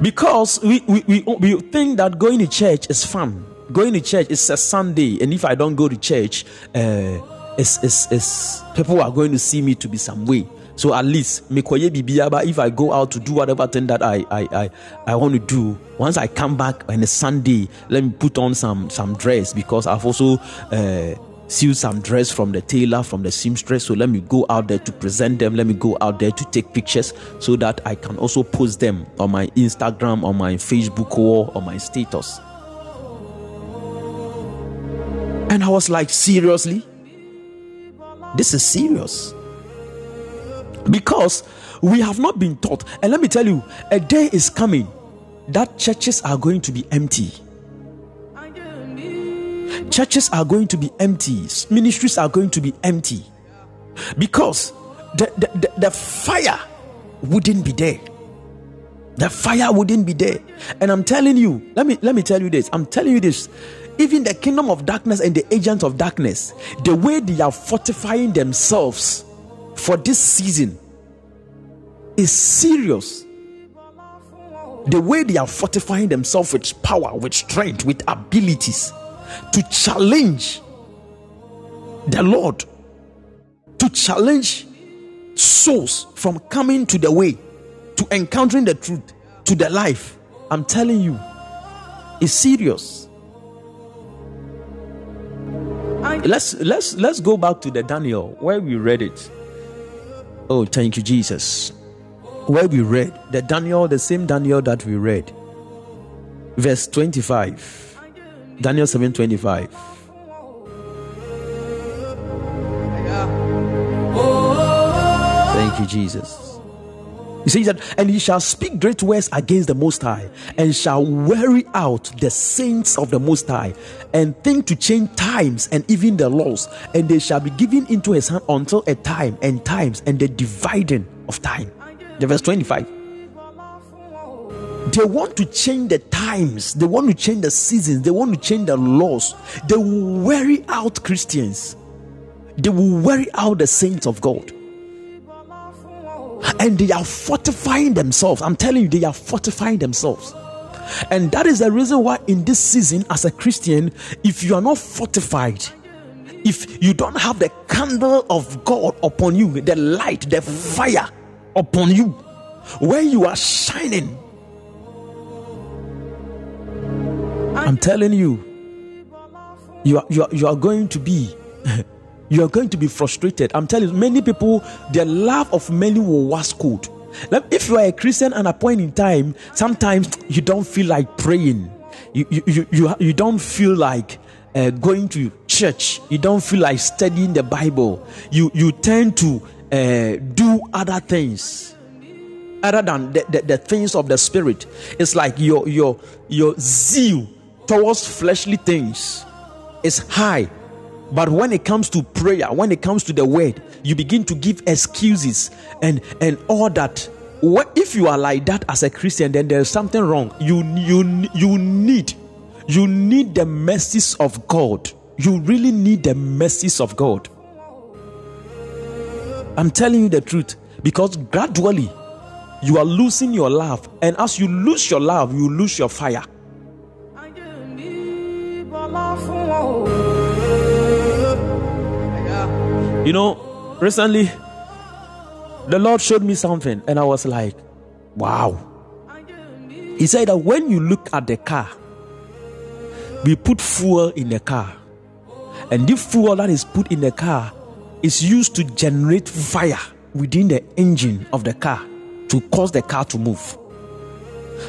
Because we, we, we, we think that going to church is fun. Going to church is a Sunday, and if I don't go to church, uh, it's, it's, it's, people are going to see me to be some way. So at least mekoye bibiaba if I go out to do whatever thing that I I I, I want to do. Once I come back on a Sunday, let me put on some some dress because I've also uh, sew some dress from the tailor from the seamstress. So let me go out there to present them. Let me go out there to take pictures so that I can also post them on my Instagram, on my Facebook wall, on my status. And I was like, seriously? This is serious because we have not been taught. And let me tell you, a day is coming that churches are going to be empty. Churches are going to be empty, ministries are going to be empty because the, the, the, the fire wouldn't be there. The fire wouldn't be there. And I'm telling you, let me let me tell you this. I'm telling you this. Even the kingdom of darkness and the agents of darkness, the way they are fortifying themselves for this season is serious. The way they are fortifying themselves with power, with strength, with abilities to challenge the Lord, to challenge souls from coming to the way, to encountering the truth, to the life. I'm telling you, it's serious. Let's let's let's go back to the Daniel where we read it. Oh, thank you, Jesus. Where we read the Daniel, the same Daniel that we read, verse 25, Daniel 7 25. Thank you, Jesus. He says that, and he shall speak great words against the Most High, and shall weary out the saints of the Most High, and think to change times and even the laws, and they shall be given into his hand until a time and times and the dividing of time. The verse 25. They want to change the times, they want to change the seasons, they want to change the laws. They will weary out Christians. they will weary out the saints of God. And they are fortifying themselves. I'm telling you, they are fortifying themselves. And that is the reason why, in this season, as a Christian, if you are not fortified, if you don't have the candle of God upon you, the light, the fire upon you, where you are shining, I'm telling you, you are, you are, you are going to be (laughs) you are going to be frustrated. I'm telling you, many people, their love of many will was cold. If you are a Christian at a point in time, sometimes you don't feel like praying. You, you, you, you, you don't feel like uh, going to church. You don't feel like studying the Bible. You, you tend to uh, do other things other than the, the, the, things of the spirit. It's like your, your, your zeal towards fleshly things is high but when it comes to prayer, when it comes to the word, you begin to give excuses and and all that. What if you are like that as a Christian, then there's something wrong. You you you need you need the mercies of God. You really need the mercies of God. I'm telling you the truth because gradually you are losing your love, and as you lose your love, you lose your fire. You know, recently the Lord showed me something, and I was like, wow. He said that when you look at the car, we put fuel in the car, and this fuel that is put in the car is used to generate fire within the engine of the car to cause the car to move.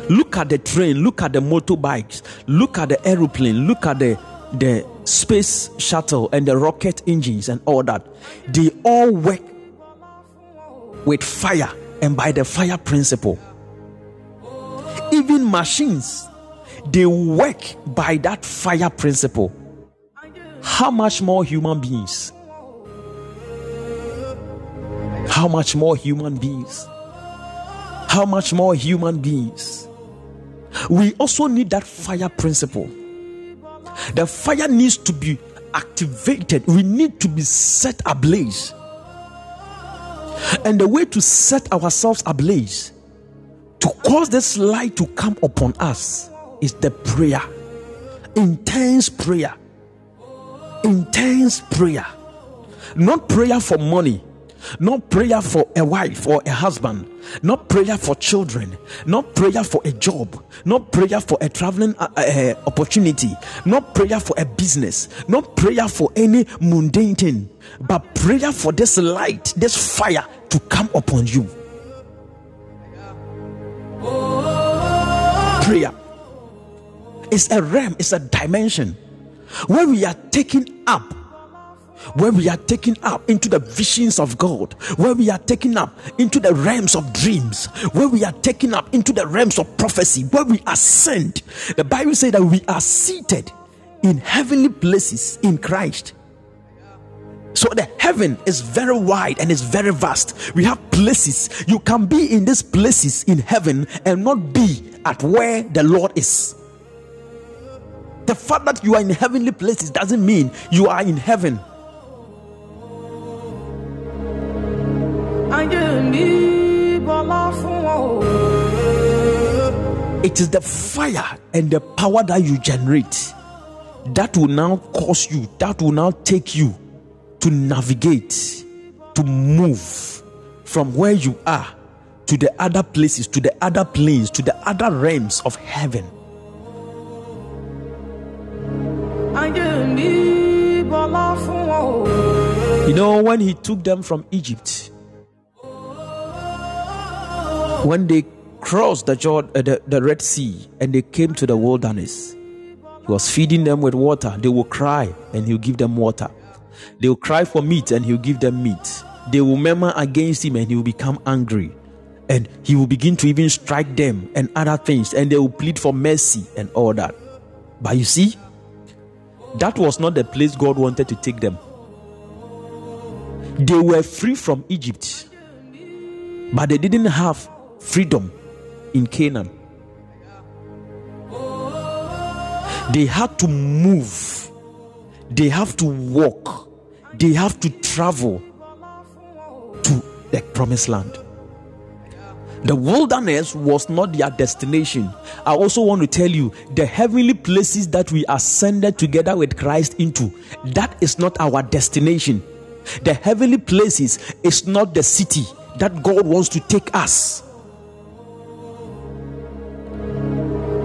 Look at the train, look at the motorbikes, look at the aeroplane, look at the the space shuttle and the rocket engines and all that, they all work with fire and by the fire principle. Even machines, they work by that fire principle. How much more human beings? How much more human beings? How much more human beings? We also need that fire principle the fire needs to be activated, we need to be set ablaze. And the way to set ourselves ablaze, to cause this light to come upon us, is the prayer. Intense prayer. Intense prayer. Not prayer for money not prayer for a wife or a husband, not prayer for children, not prayer for a job, not prayer for a traveling uh, uh, opportunity, not prayer for a business, not prayer for any mundane thing, but prayer for this light, this fire to come upon you. Prayer is a realm, it's a dimension where we are taking up where we are taken up into the visions of God, where we are taken up into the realms of dreams, where we are taken up into the realms of prophecy, where we ascend. The Bible says that we are seated in heavenly places in Christ. So the heaven is very wide and is very vast. We have places. You can be in these places in heaven and not be at where the Lord is. The fact that you are in heavenly places doesn't mean you are in heaven. It is the fire and the power that you generate that will now cause you, that will now take you to navigate, to move from where you are to the other places, to the other planes, to the other realms of heaven. You know, when he took them from Egypt, when they crossed the, Jordan, uh, the, the Red Sea and they came to the wilderness, he was feeding them with water. They will cry and he'll give them water. They will cry for meat and he'll give them meat. They will murmur against him and he will become angry. And he will begin to even strike them and other things. And they will plead for mercy and all that. But you see, that was not the place God wanted to take them. They were free from Egypt, but they didn't have freedom in Canaan. They had to move, they have to walk, they have to travel to the promised land. The wilderness was not their destination. I also want to tell you the heavenly places that we ascended together with Christ into, that is not our destination. The heavenly places is not the city that God wants to take us.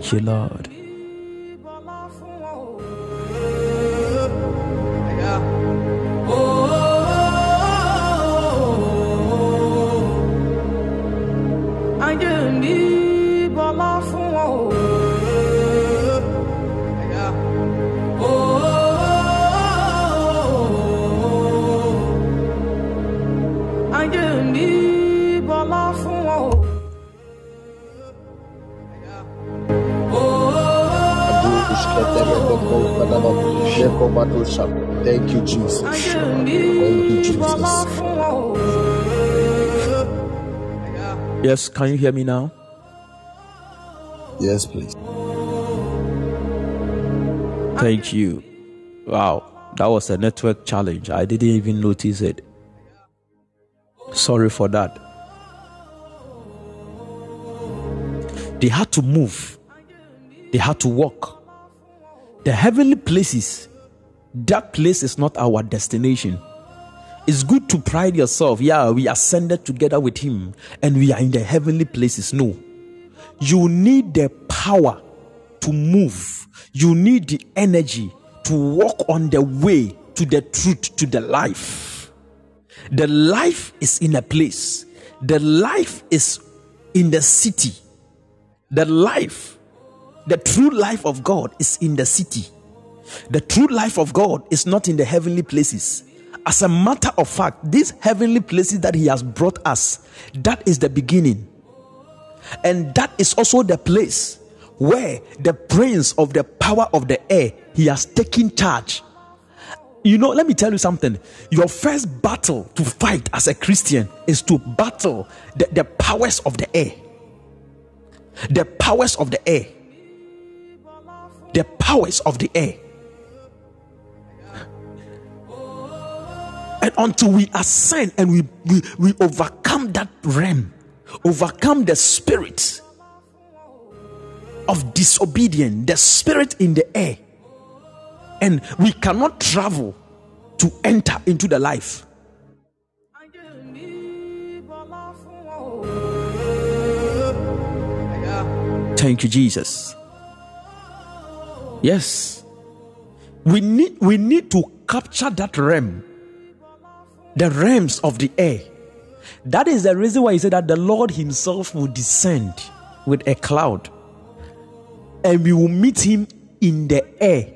Thank you, Lord. Thank you, Jesus. Thank you, Jesus. Yes, can you hear me now? Yes, please. Thank you. Wow, that was a network challenge. I didn't even notice it. Sorry for that. They had to move, they had to walk. The heavenly places that place is not our destination. It's good to pride yourself. Yeah, we ascended together with Him and we are in the heavenly places. No. You need the power to move, you need the energy to walk on the way to the truth, to the life. The life is in a place, the life is in the city. The life, the true life of God is in the city. The true life of God is not in the heavenly places. As a matter of fact, these heavenly places that He has brought us, that is the beginning. And that is also the place where the prince of the power of the air, he has taken charge. You know, let me tell you something. Your first battle to fight as a Christian is to battle the, the powers of the air. The powers of the air. The powers of the air. And until we ascend and we, we, we overcome that realm, overcome the spirit of disobedience, the spirit in the air, and we cannot travel to enter into the life. Thank you, Jesus. Yes. We need we need to capture that realm the realms of the air. That is the reason why he said that the Lord Himself will descend with a cloud and we will meet Him in the air.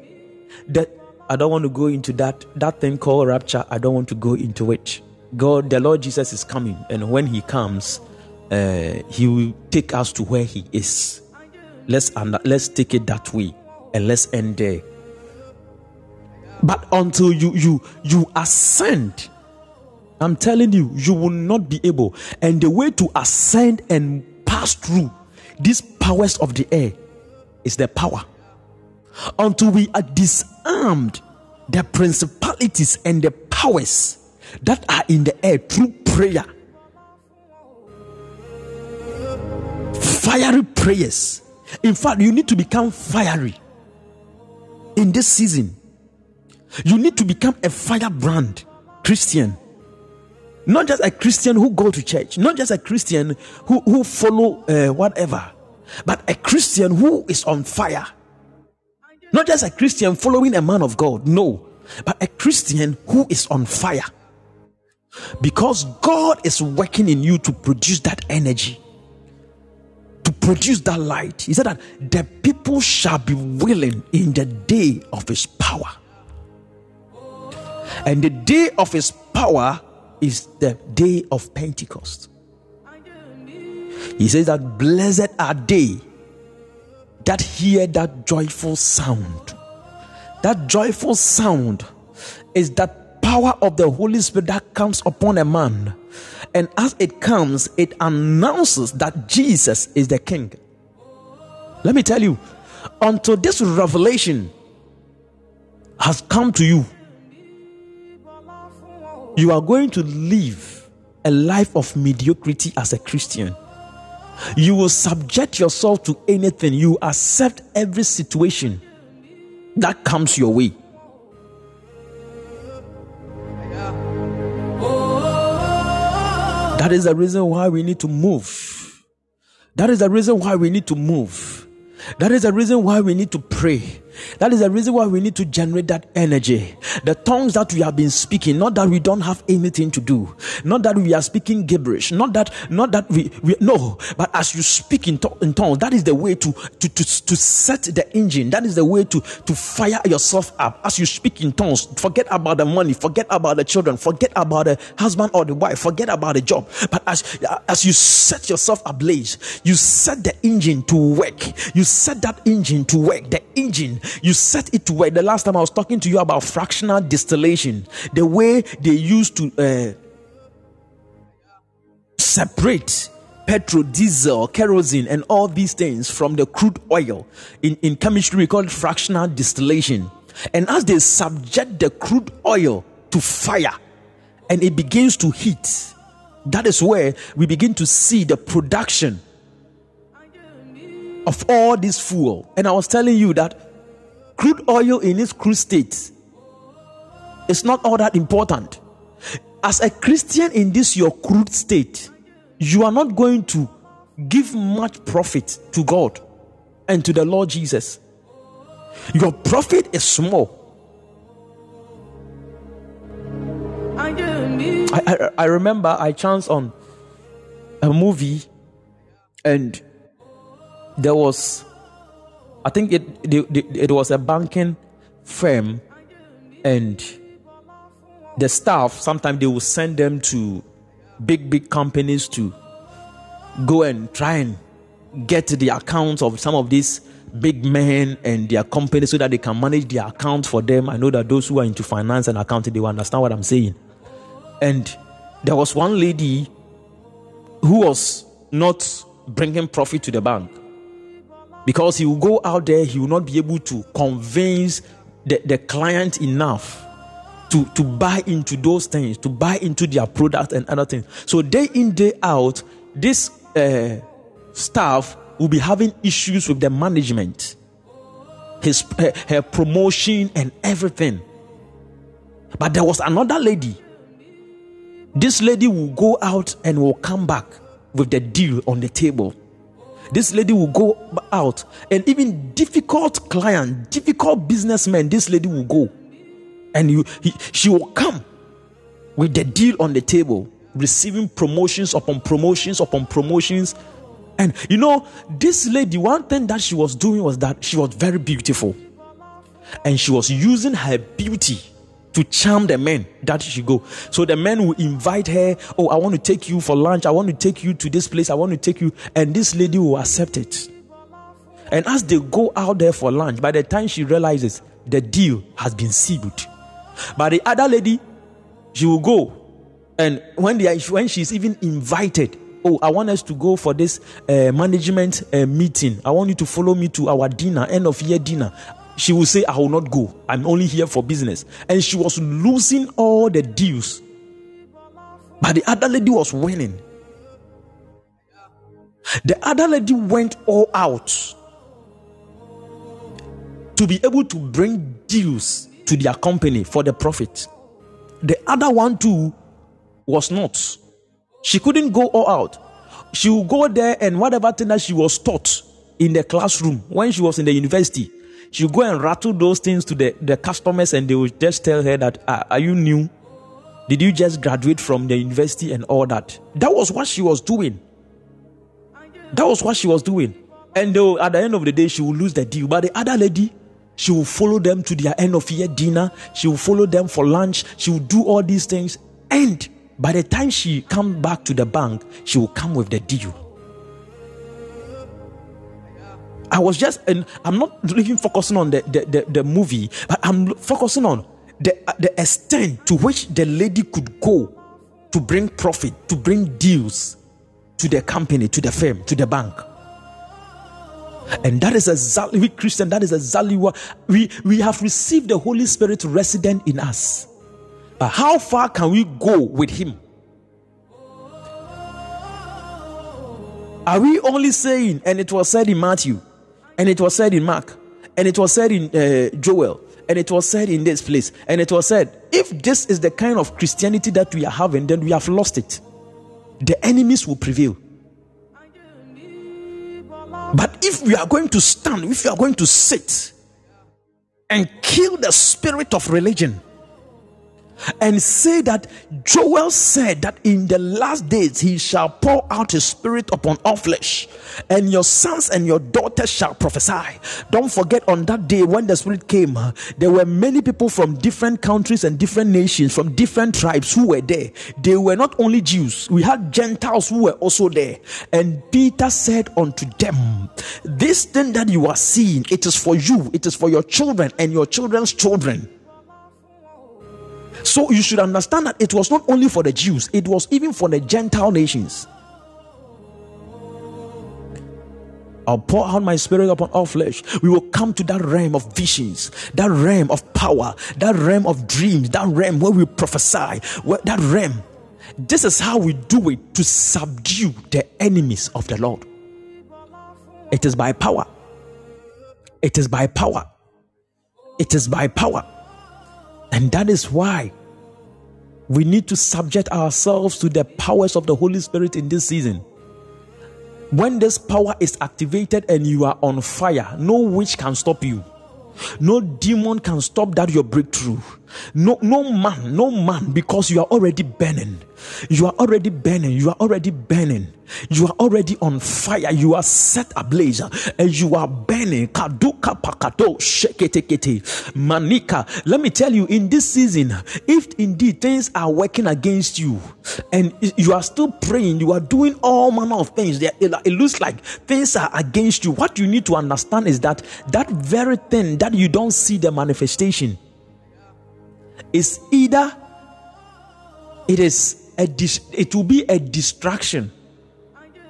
That I don't want to go into that that thing called rapture. I don't want to go into it. God, the Lord Jesus is coming, and when He comes, uh, He will take us to where He is. Let's let's take it that way, and let's end there. But until you you you ascend I'm telling you, you will not be able. And the way to ascend and pass through these powers of the air is the power. Until we are disarmed, the principalities and the powers that are in the air through prayer. Fiery prayers. In fact, you need to become fiery in this season. You need to become a firebrand Christian not just a Christian who go to church, not just a Christian who, who follow uh, whatever, but a Christian who is on fire. Not just a Christian following a man of God, no, but a Christian who is on fire. Because God is working in you to produce that energy, to produce that light. He said that the people shall be willing in the day of his power. And the day of his power is the day of Pentecost. He says that blessed are they that hear that joyful sound. That joyful sound is that power of the Holy Spirit that comes upon a man. And as it comes, it announces that Jesus is the King. Let me tell you, until this revelation has come to you, you are going to live a life of mediocrity as a Christian. You will subject yourself to anything, you accept every situation that comes your way. That is the reason why we need to move. That is the reason why we need to move. That is the reason why we need to pray. That is the reason why we need to generate that energy. The tongues that we have been speaking, not that we don't have anything to do, not that we are speaking gibberish, not that, not that we, we no, but as you speak in, to, in tongues, that is the way to, to, to, to set the engine. That is the way to, to fire yourself up. As you speak in tongues, forget about the money, forget about the children, forget about the husband or the wife, forget about the job. But as, as you set yourself ablaze, you set the engine to work. You set that engine to work. The engine you set it to work. The last time I was talking to you about fractional distillation, the way they used to uh, separate petrol, diesel, kerosene, and all these things from the crude oil. In, in chemistry, we call it fractional distillation. And as they subject the crude oil to fire and it begins to heat, that is where we begin to see the production of all this fuel. And I was telling you that crude oil in its crude state is not all that important. As a Christian in this your crude state, you are not going to give much profit to God and to the Lord Jesus. Your profit is small. I, I, I remember I chanced on a movie and there was I think it, it, it was a banking firm, and the staff sometimes they will send them to big big companies to go and try and get the accounts of some of these big men and their companies so that they can manage their accounts for them. I know that those who are into finance and accounting they will understand what I'm saying. And there was one lady who was not bringing profit to the bank because he will go out there, he will not be able to convince the, the client enough to, to buy into those things, to buy into their product and other things. So, day in, day out, this uh, staff will be having issues with the management, his her, her promotion, and everything. But there was another lady. This lady will go out and will come back with the deal on the table this lady will go out, and even difficult client, difficult businessman, this lady will go, and you, he, she will come with the deal on the table, receiving promotions upon promotions upon promotions. And you know, this lady, one thing that she was doing was that she was very beautiful, and she was using her beauty to charm the men that she go. So the men will invite her, Oh, I want to take you for lunch. I want to take you to this place. I want to take you. And this lady will accept it. And as they go out there for lunch, by the time she realizes the deal has been sealed, but the other lady, she will go. And when they when she's even invited, oh, I want us to go for this uh, management uh, meeting. I want you to follow me to our dinner, end of year dinner she will say, I will not go. I'm only here for business. And she was losing all the deals. But the other lady was winning. The other lady went all out to be able to bring deals to their company for the profit. The other one, too, was not. She couldn't go all out. She would go there and whatever thing that she was taught in the classroom when she was in the university, she go and rattle those things to the, the customers and they will just tell her that, ah, are you new? Did you just graduate from the university and all that? That was what she was doing. That was what she was doing. And though at the end of the day, she will lose the deal. But the other lady, she will follow them to their end of year dinner. She will follow them for lunch. She will do all these things. And by the time she comes back to the bank, she will come with the deal. I was just, and I'm not even focusing on the, the, the, the movie, but I'm focusing on the, uh, the extent to which the lady could go to bring profit, to bring deals to the company, to the firm, to the bank. And that is exactly, we Christian, that is exactly what we, we have received the Holy Spirit resident in us. But how far can we go with Him? Are we only saying, and it was said in Matthew, and it was said in Mark, and it was said in uh, Joel, and it was said in this place, and it was said, if this is the kind of Christianity that we are having, then we have lost it. The enemies will prevail. But if we are going to stand, if we are going to sit and kill the spirit of religion, and say that Joel said that in the last days he shall pour out his spirit upon all flesh, and your sons and your daughters shall prophesy. Don't forget, on that day when the spirit came, there were many people from different countries and different nations, from different tribes who were there. They were not only Jews, we had Gentiles who were also there. And Peter said unto them, This thing that you are seeing, it is for you, it is for your children and your children's children. So you should understand that it was not only for the Jews, it was even for the Gentile nations. I'll pour out my spirit upon all flesh. We will come to that realm of visions, that realm of power, that realm of dreams, that realm where we prophesy, where, that realm. This is how we do it to subdue the enemies of the Lord. It is by power. It is by power. It is by power. And that is why we need to subject ourselves to the powers of the Holy Spirit in this season. When this power is activated and you are on fire, no witch can stop you. No demon can stop that your breakthrough. No, no man, no man, because you are already burning. You are already burning. You are already burning. You are already on fire. You are set ablaze and you are burning. Kaduka pakato sheketekete manika. Let me tell you, in this season, if indeed things are working against you and you are still praying, you are doing all manner of things. It looks like things are against you. What you need to understand is that that very thing that you don't see the manifestation is either it is a dis- it will be a distraction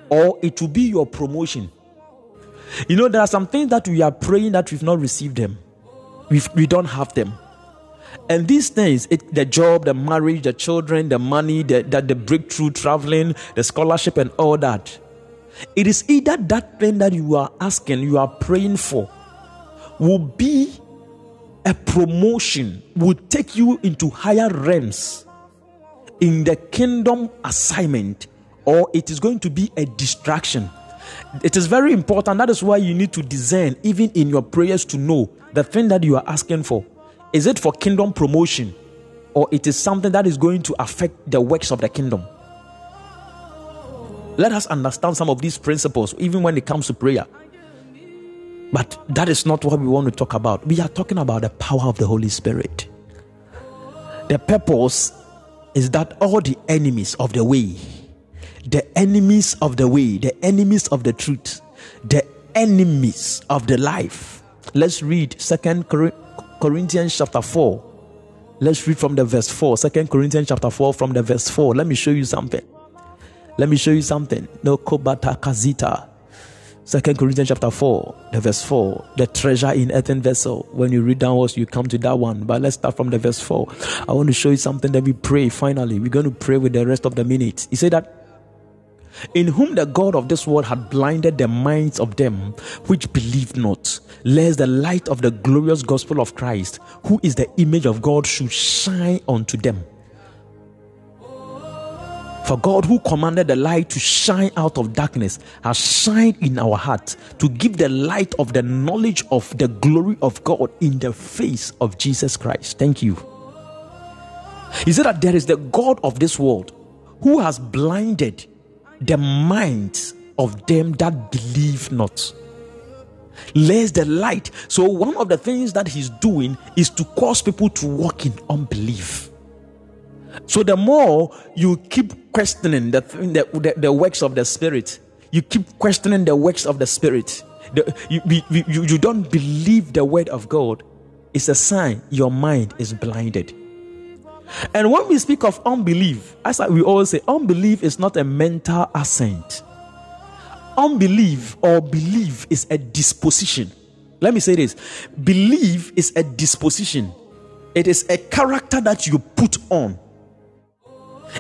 or it will be your promotion. You know, there are some things that we are praying that we've not received them. We've, we don't have them. And these things, it, the job, the marriage, the children, the money, the, the, the breakthrough, traveling, the scholarship, and all that. It is either that thing that you are asking, you are praying for, will be a promotion, will take you into higher realms in the kingdom assignment or it is going to be a distraction. It is very important. That is why you need to discern, even in your prayers, to know the thing that you are asking for. Is it for kingdom promotion or it is something that is going to affect the works of the kingdom? Let us understand some of these principles, even when it comes to prayer. But that is not what we want to talk about. We are talking about the power of the Holy Spirit. The purpose is that all the enemies of the way, the enemies of the way, the enemies of the truth, the enemies of the life. Let's read Second Corinthians chapter 4. Let's read from the verse 4. Second Corinthians chapter 4 from the verse 4. Let me show you something. Let me show you something. No kobata kazita. Second Corinthians chapter 4, the verse 4, the treasure in earthen vessel. When you read downwards, you come to that one. But let's start from the verse 4. I want to show you something that we pray finally. We're going to pray with the rest of the minutes. He said that in whom the God of this world had blinded the minds of them which believe not, lest the light of the glorious gospel of Christ, who is the image of God, should shine unto them. For God, who commanded the light to shine out of darkness, has shined in our hearts to give the light of the knowledge of the glory of God in the face of Jesus Christ. Thank you. He said that there is the God of this world who has blinded the minds of them that believe not. lays the light. So, one of the things that he's doing is to cause people to walk in unbelief. So, the more you keep questioning the, the, the, the works of the Spirit, you keep questioning the works of the Spirit, the, you, you, you, you don't believe the word of God, it's a sign your mind is blinded. And when we speak of unbelief, as we always say, unbelief is not a mental assent. Unbelief or belief is a disposition. Let me say this belief is a disposition, it is a character that you put on.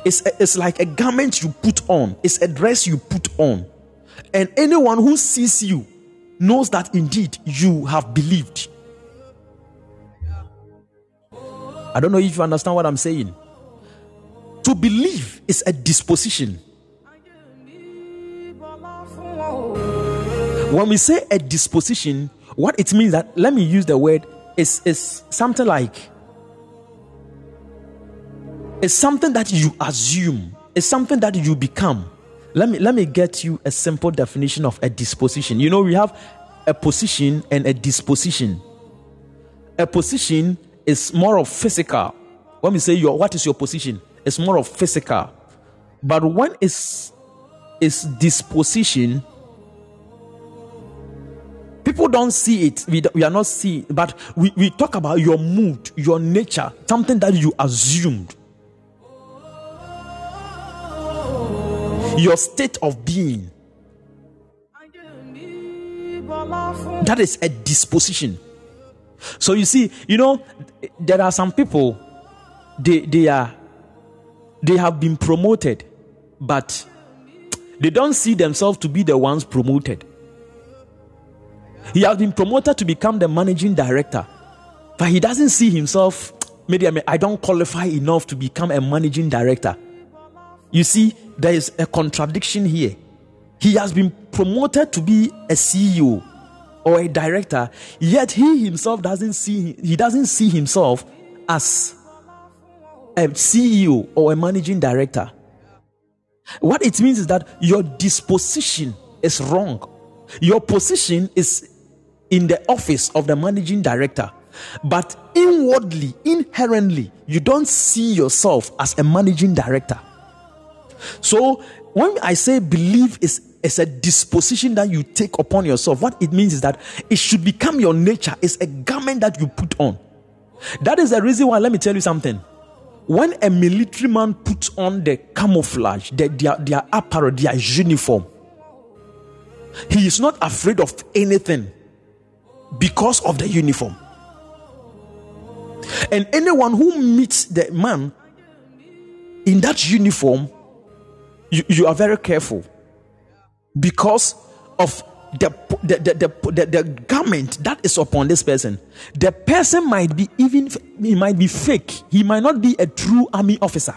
It's, a, it's like a garment you put on, it's a dress you put on. And anyone who sees you knows that indeed you have believed. I don't know if you understand what I'm saying. To believe is a disposition. When we say a disposition, what it means that let me use the word is is something like it's something that you assume, it's something that you become. Let me let me get you a simple definition of a disposition. You know, we have a position and a disposition. A position is more of physical. When we say your what is your position, it's more of physical. But when it's is disposition, people don't see it. We, we are not seeing, but we, we talk about your mood, your nature, something that you assumed. Your state of being. That is a disposition. So you see, you know, there are some people they they are they have been promoted, but they don't see themselves to be the ones promoted. He has been promoted to become the managing director, but he doesn't see himself. Maybe I, mean, I don't qualify enough to become a managing director. You see, there is a contradiction here. He has been promoted to be a CEO, or a director, yet he himself doesn't see he doesn't see himself as a CEO or a managing director. What it means is that your disposition is wrong. Your position is in the office of the managing director, but inwardly, inherently, you don't see yourself as a managing director. So, when I say believe is it's a disposition that you take upon yourself. What it means is that it should become your nature. It's a garment that you put on. That is the reason why, let me tell you something. When a military man puts on the camouflage, their, their, their apparel, their uniform, he is not afraid of anything because of the uniform. And anyone who meets the man in that uniform, you, you are very careful because of the the, the, the, the, garment that is upon this person. The person might be even, he might be fake. He might not be a true army officer.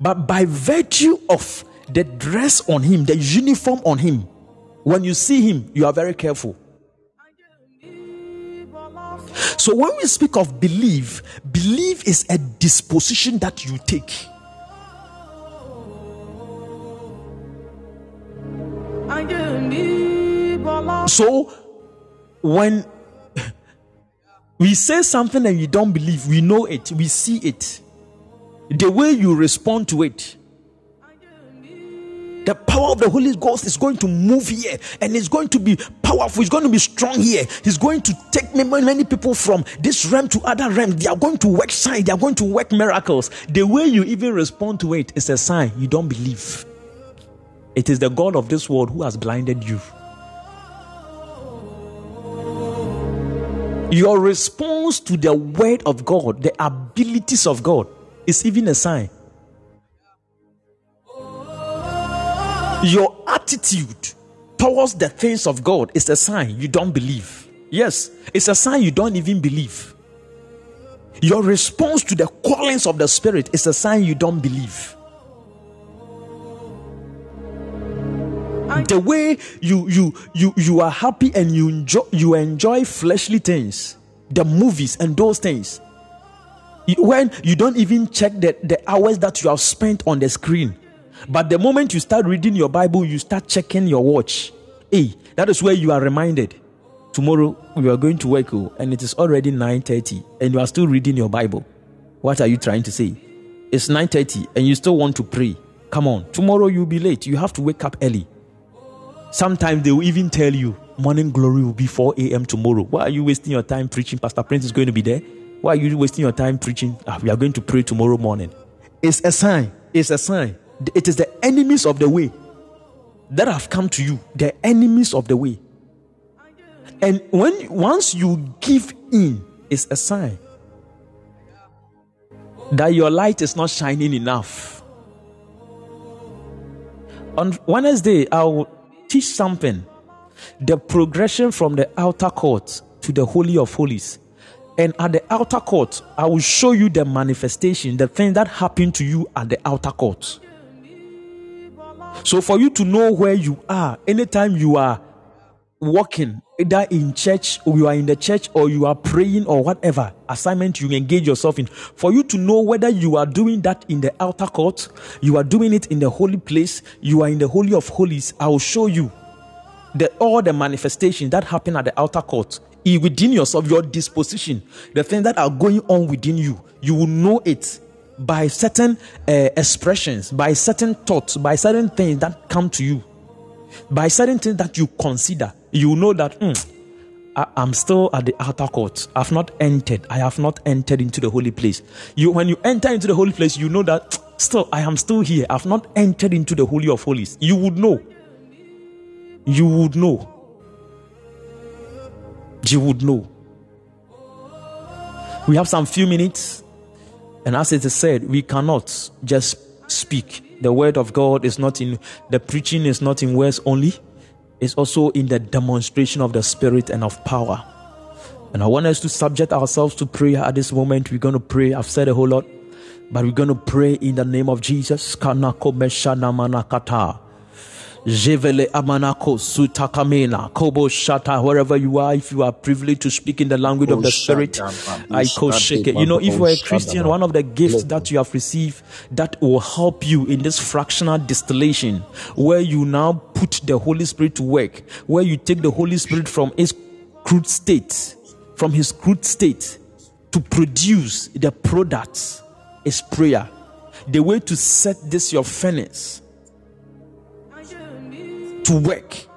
But by virtue of the dress on him, the uniform on him, when you see him, you are very careful. So when we speak of belief, belief is a disposition that you take. So when (laughs) we say something and you don't believe, we know it, we see it. The way you respond to it. The power of the Holy Ghost is going to move here and it's going to be powerful. It's going to be strong here. He's going to take many, people from this realm to other realm. They are going to work signs, they are going to work miracles. The way you even respond to it is a sign you don't believe. It is the God of this world who has blinded you. Your response to the word of God, the abilities of God, is even a sign. Your attitude towards the things of God is a sign you don't believe. Yes, it's a sign you don't even believe. Your response to the callings of the Spirit is a sign you don't believe. The way you you you you are happy and you enjoy you enjoy fleshly things the movies and those things when you don't even check the, the hours that you have spent on the screen. But the moment you start reading your bible you start checking your watch. Hey that is where you are reminded. Tomorrow you are going to work oh, and it is already 9.30 and you are still reading your bible. What are you trying to say? It's 9.30 and you still want to pray. Come on. Tomorrow you'll be late. You have to wake up early sometimes they will even tell you morning glory will be 4 a.m tomorrow. Why are you wasting your time preaching? Pastor prince is going to be there. Why are you wasting your time preaching? Ah, we are going to pray tomorrow morning. It's a sign. It's a sign. It is the enemies of the way that have come to you. The enemies of the way. And when once you give in, it's a sign that your light is not shining enough. On Wednesday, I'll teach something the progression from the outer court to the Holy of Holies. And at the outer court, I will show you the manifestation, the thing that happened to you at the outer court. So, for you to know where you are, anytime you are walking either in church or you are in the church or you are praying or whatever assignment you engage yourself in for you to know whether you are doing that in the outer court you are doing it in the holy place you are in the holy of holies i will show you the all the manifestations that happen at the outer court within yourself your disposition the things that are going on within you. You will know it by certain uh, expressions by certain thoughts by certain things that come to you by certain things that you consider, you know that mm, I, am still at the outer court. I've not entered. I have not entered into the holy place. You, when you enter into the holy place, you know that (tsk) still I am still here. I've not entered into the holy of holies. You would know. You would know. You would know. We have some few minutes, and as it is said, we cannot just speak the word of God is not in the preaching is not in words only, it's also in the demonstration of the spirit and of power. And I want us to subject ourselves to prayer at this moment. We're going to pray. I've said a whole lot, but we're going to pray in the name of Jesus. Jevele Amanako Sutakamena Kobo Shata, wherever you are, if you are privileged to speak in the language of the Spirit, I shake it. You know, if you are a Christian, one of the gifts that you have received that will help you in this fractional distillation, where you now put the Holy Spirit to work, where you take the Holy Spirit from its crude state, from his crude state, to produce the products is prayer. The way to set this your furnace to work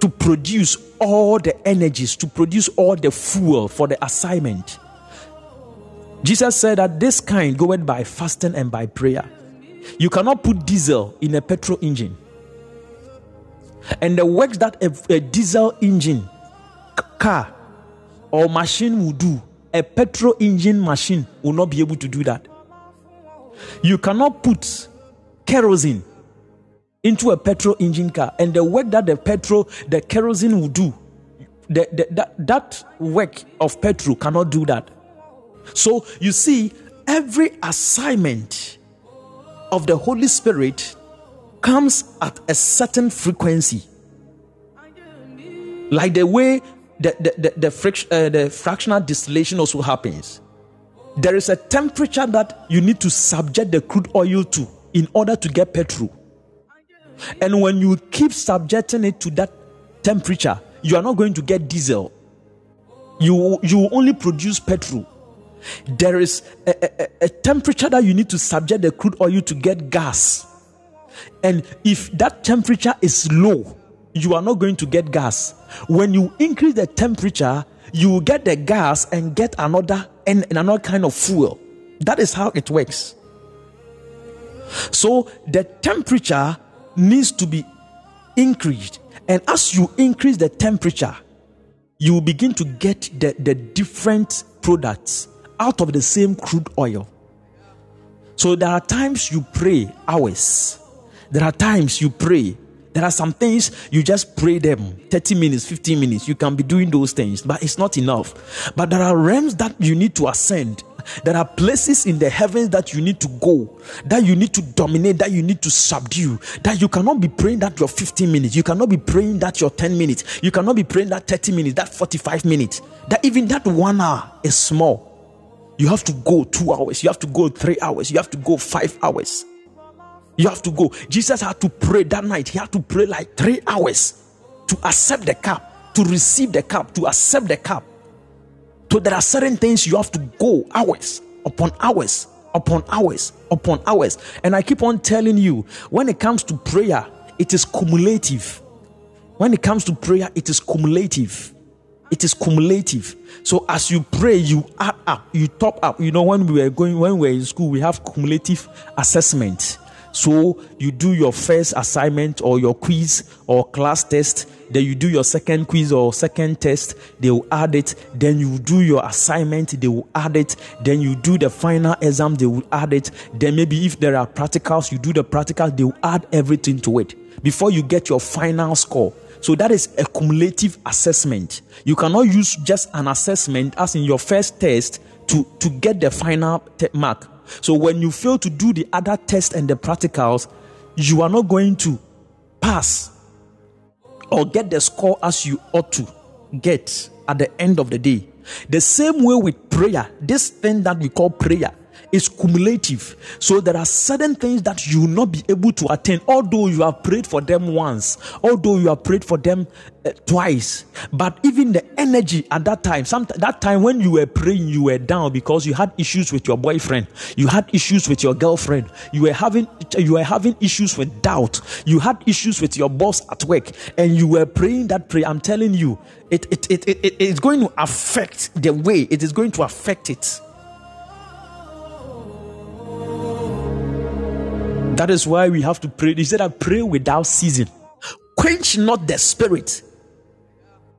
to produce all the energies, to produce all the fuel for the assignment. Jesus said that this kind goeth by fasting and by prayer. You cannot put diesel in a petrol engine. And the works that a, a diesel engine, car, or machine will do, a petrol engine machine will not be able to do that. You cannot put kerosene into a petrol engine car and the work that the petrol, the kerosene will do, the, the, that, that work of petrol cannot do that. So you see, every assignment of the Holy Spirit comes at a certain frequency. Like the way the, the, the, the, uh, the fractional distillation also happens. There is a temperature that you need to subject the crude oil to in order to get petrol. And when you keep subjecting it to that temperature, you are not going to get diesel. You, you only produce petrol. There is a, a, a temperature that you need to subject the crude oil to get gas. And if that temperature is low, you are not going to get gas. When you increase the temperature, you will get the gas and get another and another kind of fuel. That is how it works. So the temperature needs to be increased. And as you increase the temperature, you begin to get the, the different products out of the same crude oil. So there are times you pray hours. There are times you pray. There are some things you just pray them 30 minutes, 15 minutes. You can be doing those things, but it's not enough. But there are realms that you need to ascend there are places in the heavens that you need to go, that you need to dominate, that you need to subdue, that you cannot be praying that your 15 minutes, you cannot be praying that your 10 minutes, you cannot be praying that 30 minutes, that 45 minutes, that even that one hour is small. You have to go two hours, you have to go three hours, you have to go five hours. You have to go. Jesus had to pray that night, he had to pray like three hours to accept the cup to receive the cup, to accept the cup. So there are certain things you have to go hours upon hours upon hours upon hours. And I keep on telling you, when it comes to prayer, it is cumulative. When it comes to prayer, it is cumulative. It is cumulative. So as you pray, you add up, you top up. You know, when we were going, when we were in school, we have cumulative assessment. So you do your first assignment or your quiz or class test, then you do your second quiz or second test, they will add it. Then you do your assignment, they will add it. Then you do the final exam, they will add it. Then maybe if there are practicals, you do the practical, they will add everything to it before you get your final score. So that is a cumulative assessment. You cannot use just an assessment as in your first test to, to get the final te- mark. So when you fail to do the other test and the practicals, you are not going to pass or get the score as you ought to get at the end of the day. The same way with prayer, this thing that we call prayer is cumulative. So there are certain things that you will not be able to attain, although you have prayed for them once, although you have prayed for them uh, twice. But even the energy at that time, some that time when you were praying, you were down because you had issues with your boyfriend, you had issues with your girlfriend, you were having you were having issues with doubt, you had issues with your boss at work, and you were praying that prayer. I'm telling you, it it, it, it, it is going to affect the way it is going to affect it. That is why we have to pray. He said, I pray without ceasing. Quench not the spirit.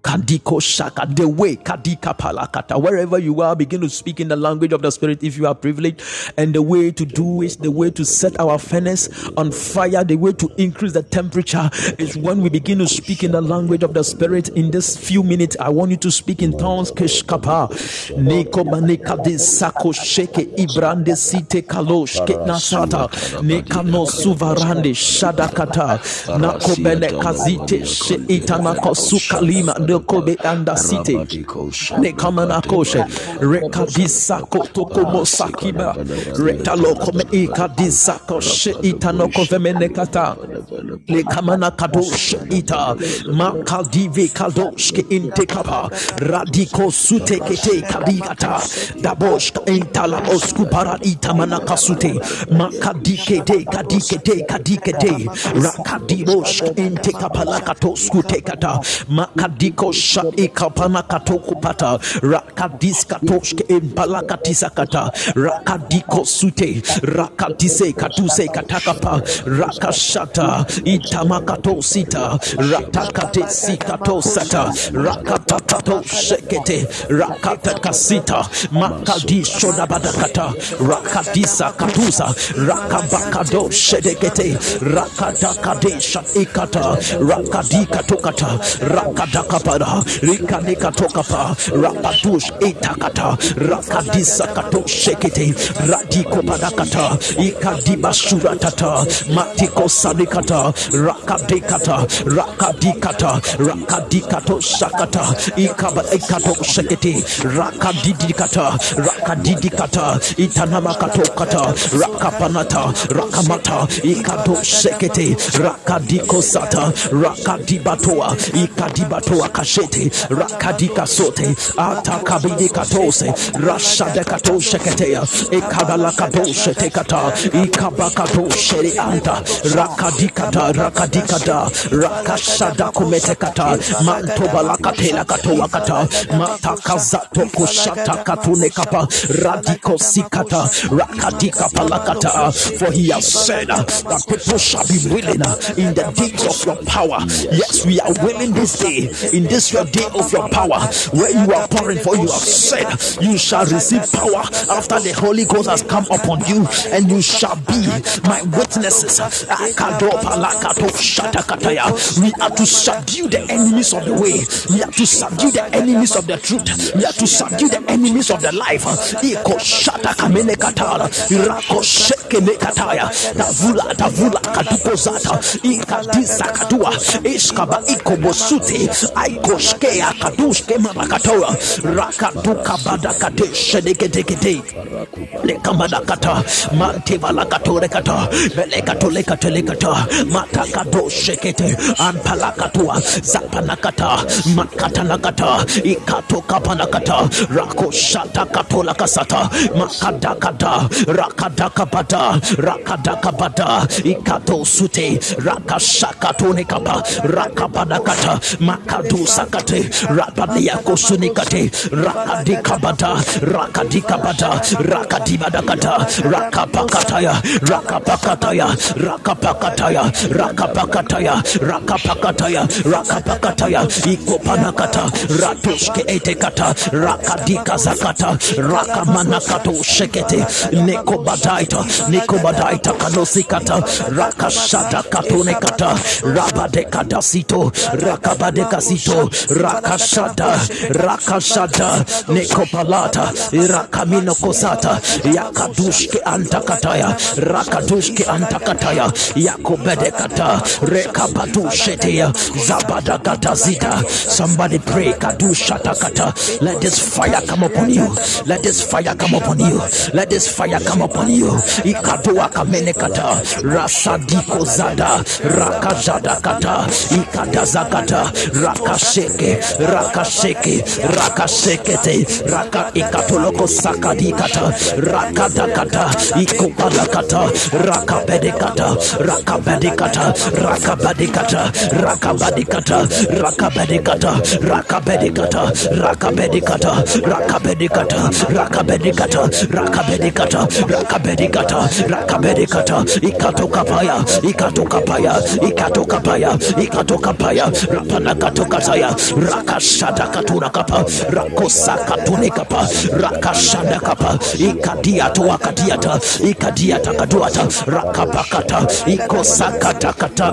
Kadiko Shaka, the way, Kadika Palakata. Wherever you are, begin to speak in the language of the Spirit if you are privileged. And the way to do is the way to set our furnace on fire, the way to increase the temperature is when we begin to speak in the language of the Spirit. In this few minutes, I want you to speak in tongues. Keshkapa, Neko Maneka de Sako Sheke, Ibrande Site Kalosh, Ketnasata, Nekano Suvarande, Shadakata, Nakobene Kazite, Sheitanako Sukalima, Nekobe Anda Site, Nekamana Koshe, Rekadisa Kotokomo Sakiba, Retaloko Meika Disako Sheitanoko Vemenekata, Nekamana Kadosh Ita, Makadive Kadoshke Intekapa, Radiko Sutekete Kadigata, Daboshka Intala Oskupara Itamana Kasute, Makadike de Kadike de Kadike de, Rakadiboshka Intekapalakato Skutekata, Makadiko Sha Ikapana Katokupata, Rakadiska Toshke Impalakatisakata, Rakadiko Sute, Rakadise Katuse Katakapa, Rakashata, Itamakato Sita, Ratakate Sikato Sata, Rakatakato Shekete, Rakatakasita, Makadi Shodabadakata, Rakadisa Katusa, Rakabakado Shedekete, Rakatakade Shaikata, Rakadika Tokata, Rakadakapada, Rikanika Tokapa, Rakatush Etakata, Rakadisa Kato Shekete, Radiko Padakata, Ikadiba Suratata, Matiko Sadikata, Rakadikata, Rakadikata, Rakadikato Shakata, Ikaba Ekato Shekete, Rakadidikata, Rakadidikata, Itanamakato Kata, Rakapanata, Rakamata, Ikato Shekete, Rakadiko Sata, Rakadibatoa, Ikadibatoa Kashete, Rakadika Sote, Atakabidikatose, Rashadekato Sheketea, Ekabalakato Shetekata, Ikabakato Sheri Anta, Rakadikata, Rakadikata, Rakashada Kumetekata, Mantobalakatela Katoakata, Matakazato Kushata Katune Kapa, Radiko Sikata, Rakadika Palakata, for he has said that people shall be willing in the days of your power. Yes, we are willing this day, in this your day of your power, where you are pouring for you have said, you shall receive power after the Holy Ghost has come upon you, and you shall be my witnesses. We are to subdue the enemies of the way, we are to subdue the enemies of the truth, we are to subdue the enemies of the life. Tavula koske akadus ke marakatoa rakaduka badakate shedegedegede lekambadakata mantivalakatorekata belekatolekatelekata matakado shekete anpalakatua zapanakata makatanakata ikatokapanakata rakoshatakatolakasata makadakada rakadakabada rakadakabada ikato sute rakasha katone kapa, rakabada kata, makadu makadusakate rabadiakosunikate rakadikabada rakadikabada rakadibadakata rakapakataya rakapakataya rakapakataya rakapakataya rakapakataya rakapakataya ikopanakata ratuske etekata rakadika zakata rakamanakato shekete nekobadaita nekobadaita kanosikata rakashata katonekata rabadekadasito rakabadekasito rakashada rakashada nekopalata rakamino kosata yakadushke antakataya rakadushke antakataya yakobedekata rekabadusheteya zabadakatazita somebody pray kadushatakata. Let this fire come upon you. Let this fire come upon you. Let this fire come upon you. Ikadua kamenekata rasadiko zada rakajadakata ikadazakata rakasheke rakasheke rakashekete raka ikatoloko sakadikata rakadakata ikopadakata rakabedekata rakabedekata rakabedekata rakabedekata rakabedekata rakabedekata rakabedekata rakabedekata rakabedekata rakabedekata rakabedekata rakabedekata ikatokapaya ikatokapaya ikatokapaya ikatokapaya Kataya, Rakashada Katuna Kapa, Rakosa Katune Kapa, Rakashada Kapa, Ikadiata Wakadiata, Ikadiata Kaduata, Rakapakata, Ikosa Kata Kata,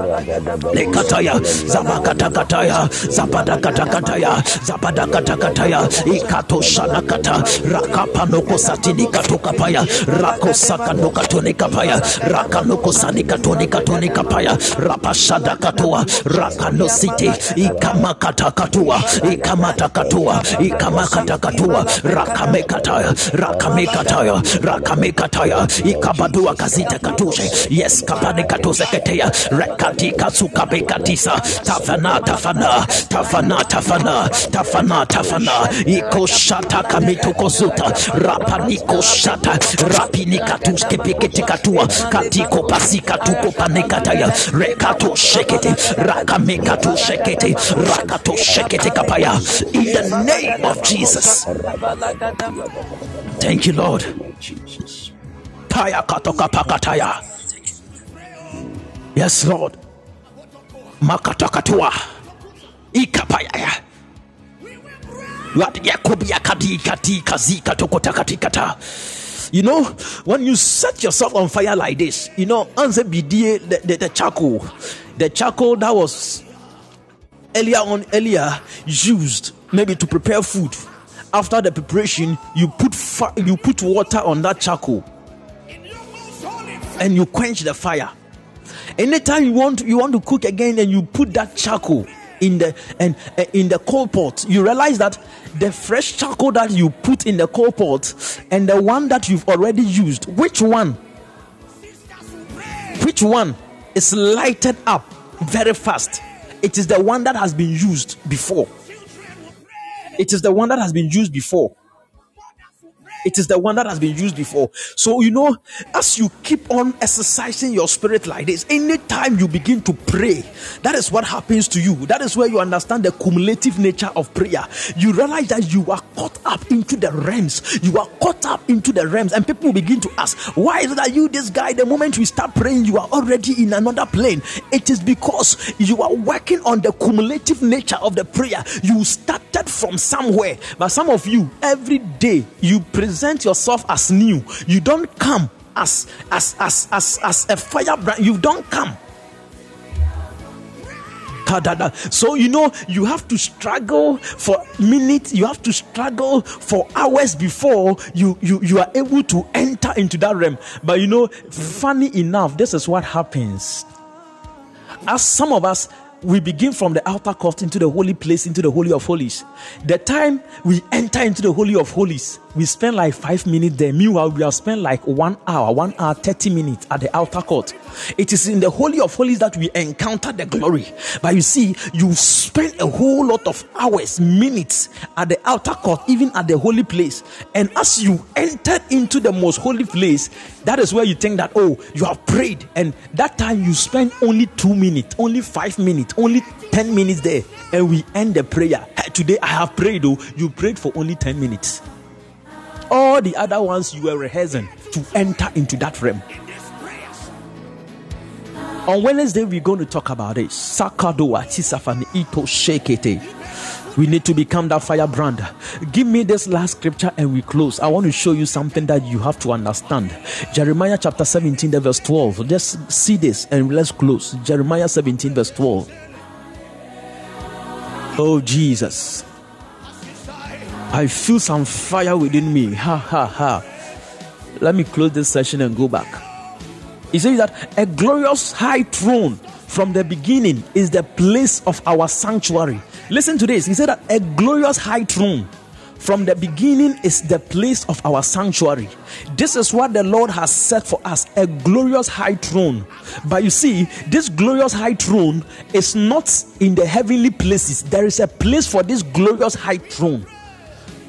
Lekataya, Zabakata Kataya, Zabada Kata Kataya, Zabada Kata Kataya, Ikato Shana Kata, Rakapanoko Satini Katokapaya, Rakosa Kanokatone Kapaya, Rakanoko Sanikatone Katone Kapaya, Rapashada Katoa, Rakano City, Ikamaka ikamakatakatua ikamatakatua ikamakatakatua rakamekataya rakamekataya rakamekataya ikabadua kazite katushe. Yes kapanekatuseketeya rekatikasukabekatisa tafana tafana tafana tafana tafana tafana. Ikoshata kamitukozuta rapanikoshata rapinikatuskepeketekatua katikopasikatukopanekataya rekatoshekete rakamekatoshekete rakatoshekete kapaya in the name of jesus. Thank you lord. Paya katokapakataya yes lord. Makatakatua. Ikapayaya. You know when you set yourself on fire like this you know answer bda the charcoal the charcoal that was earlier on earlier used maybe to prepare food. After the preparation you put you put water on that charcoal. And you quench the fire. Anytime you want you want to cook again and you put that charcoal in the and uh, in the coal pot. You realize that the fresh charcoal that you put in the coal pot and the one that you've already used which one? Which one is lighted up very fast it is the one that has been used before. It is the one that has been used before it is the one that has been used before. So, you know, as you keep on exercising your spirit like this, anytime you begin to pray, that is what happens to you. That is where you understand the cumulative nature of prayer. You realize that you are caught up into the realms. You are caught up into the realms, and people begin to ask, Why is it that you, this guy, the moment we start praying, you are already in another plane? It is because you are working on the cumulative nature of the prayer. You started from somewhere, but some of you, every day, you present yourself as new. You don't come as as as as as a firebrand. You don't come. So you know you have to struggle for minutes. You have to struggle for hours before you you you are able to enter into that realm. But you know, funny enough, this is what happens. As some of us we begin from the outer court into the holy place, into the holy of holies. The time we enter into the holy of holies, we spend like five minutes there. Meanwhile, we have spent like one hour, one hour, 30 minutes at the outer court. It is in the holy of holies that we encounter the glory. But you see, you spend a whole lot of hours, minutes at the outer court, even at the holy place. And as you enter into the most holy place, that is where you think that, oh, you have prayed. And that time you spend only two minutes, only five minutes, only 10 minutes there. And we end the prayer. Hey, today I have prayed, though. You prayed for only 10 minutes. All the other ones you were rehearsing to enter into that realm. On Wednesday, we're going to talk about it. Sakadoa Tisafani Ito Shekete. We need to become that firebrand. Give me this last scripture and we close. I want to show you something that you have to understand. Jeremiah chapter 17, verse 12. Just see this and let's close. Jeremiah 17, verse 12. Oh, Jesus. I feel some fire within me. Ha ha ha. Let me close this session and go back. He says that a glorious high throne from the beginning is the place of our sanctuary. Listen to this. He said that a glorious high throne from the beginning is the place of our sanctuary. This is what the Lord has set for us a glorious high throne. But you see, this glorious high throne is not in the heavenly places, there is a place for this glorious high throne.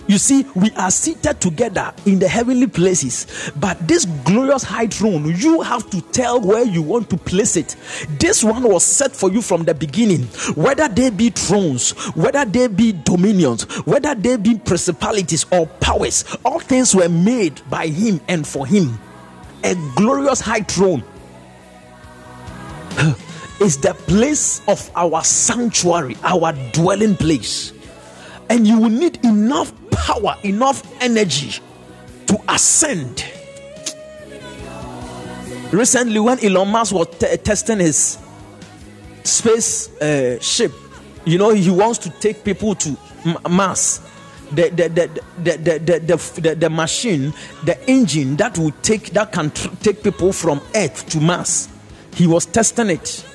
You see, we are seated together in the heavenly places, but this glorious high throne, you have to tell where you want to place it. This one was set for you from the beginning. Whether they be thrones, whether they be dominions, whether they be principalities or powers, all things were made by Him and for Him. A glorious high throne (laughs) is the place of our sanctuary, our dwelling place. And you will need enough power, enough energy to ascend. Recently, when Elon Musk was t- testing his space uh, ship, you know, he wants to take people to Mars. The the, the, the, the, the, the, the, machine, the engine that will take that can tr- take people from Earth to Mars. He was testing it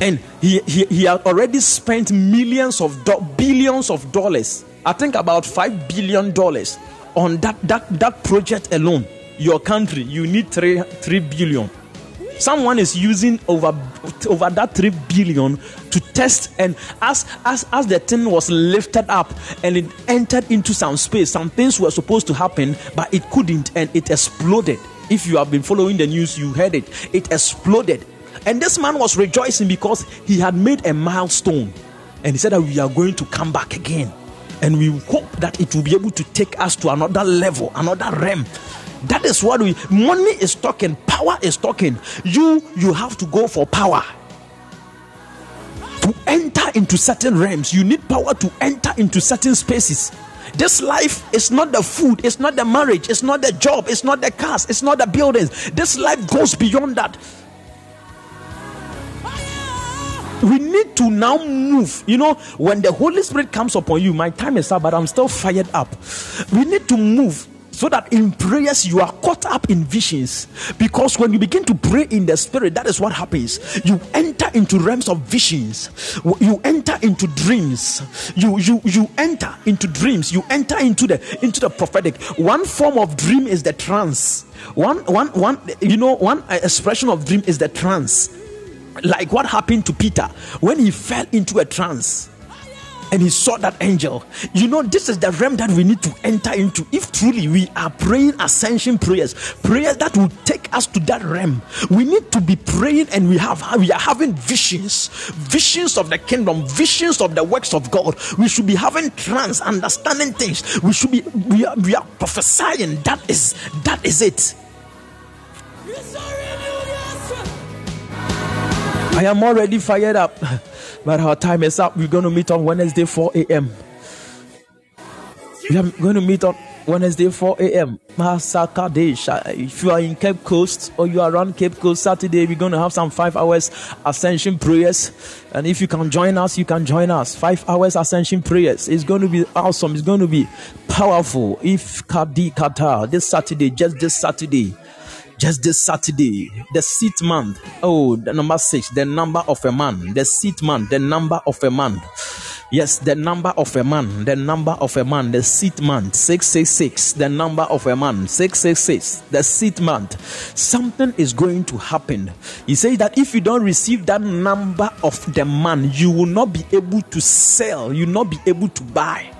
and he, he, he had already spent millions of do- billions of dollars I think about five billion dollars on that that that project alone. Your country, you need three three billion. Someone is using over over that three billion to test, and as as as the thing was lifted up and it entered into some space, some things were supposed to happen, but it couldn't, and it exploded. If you have been following the news, you heard it. It exploded, and this man was rejoicing because he had made a milestone, and he said that we are going to come back again and we hope that it will be able to take us to another level, another realm. That is what we money is talking, power is talking. You you have to go for power. To enter into certain realms, you need power to enter into certain spaces. This life is not the food, it's not the marriage, it's not the job, it's not the cars, it's not the buildings. This life goes beyond that. We need to now move. You know, when the Holy Spirit comes upon you, my time is up, but I'm still fired up. We need to move so that in prayers you are caught up in visions. Because when you begin to pray in the spirit that is what happens. You enter into realms of visions. You enter into dreams. You you you enter into dreams. You enter into the into the prophetic. One form of dream is the trance. One one one you know one expression of dream is the trance like what happened to Peter when he fell into a trance and he saw that angel. You know, this is the realm that we need to enter into. If truly we are praying ascension prayers, prayers that will take us to that realm, we need to be praying and we have we are having visions, visions of the kingdom, visions of the works of God. We should be having trance, understanding things. We should be we are, we are prophesying. That is that is it. I am already fired up, (laughs) but our time is up. We're going to meet on Wednesday, 4 a.m. We are going to meet on Wednesday, 4 a.m. If you are in Cape Coast or you are around Cape Coast Saturday, we're going to have some five hours ascension prayers. And if you can join us, you can join us. Five hours ascension prayers. It's going to be awesome. It's going to be powerful. If Kadi Qatar this Saturday, just this Saturday, Just this Saturday, the seat month. Oh, the number six, the number of a man. The seat month, the number of a man. Yes, the number of a man, the number of a man, the seat month, 666, the number of a man, 666, the seat month. Something is going to happen. He says that if you don't receive that number of the man, you will not be able to sell, you will not be able to buy.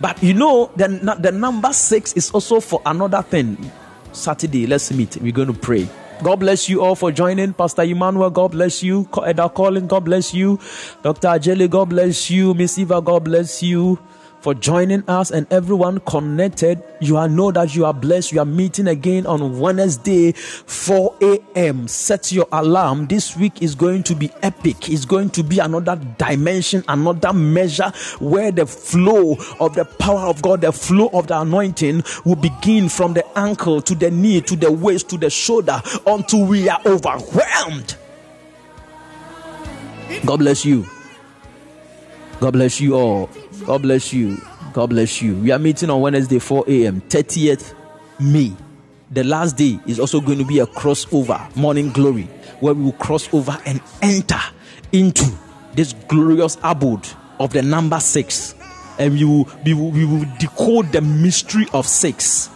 But you know, the, the number six is also for another thing. Saturday, let's meet. We're going to pray. God bless you all for joining. Pastor Emmanuel, God bless you. Eda Colin, God bless you. Dr. Ajeli, God bless you. Miss Eva, God bless you for joining us and everyone connected. You are know that you are blessed. You are meeting again on Wednesday, 4 a.m. Set your alarm. This week is going to be epic. It's going to be another dimension, another measure where the flow of the power of God, the flow of the anointing will begin from the ankle to the knee, to the waist, to the shoulder until we are overwhelmed. God bless you. God bless you all. God bless you. God bless you. We are meeting on Wednesday, 4 a.m., 30th May. The last day is also going to be a crossover, morning glory, where we will cross over and enter into this glorious abode of the number six. And we will, we will, we will decode the mystery of six.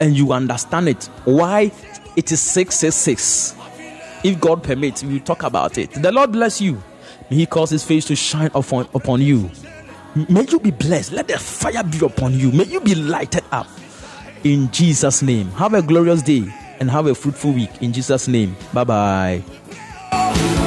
And you understand it. Why it is 666. If God permits, we will talk about it. The Lord bless you. May He cause His face to shine upon, upon you May you be blessed. Let the fire be upon you. May you be lighted up. In Jesus' name. Have a glorious day and have a fruitful week. In Jesus' name. Bye bye.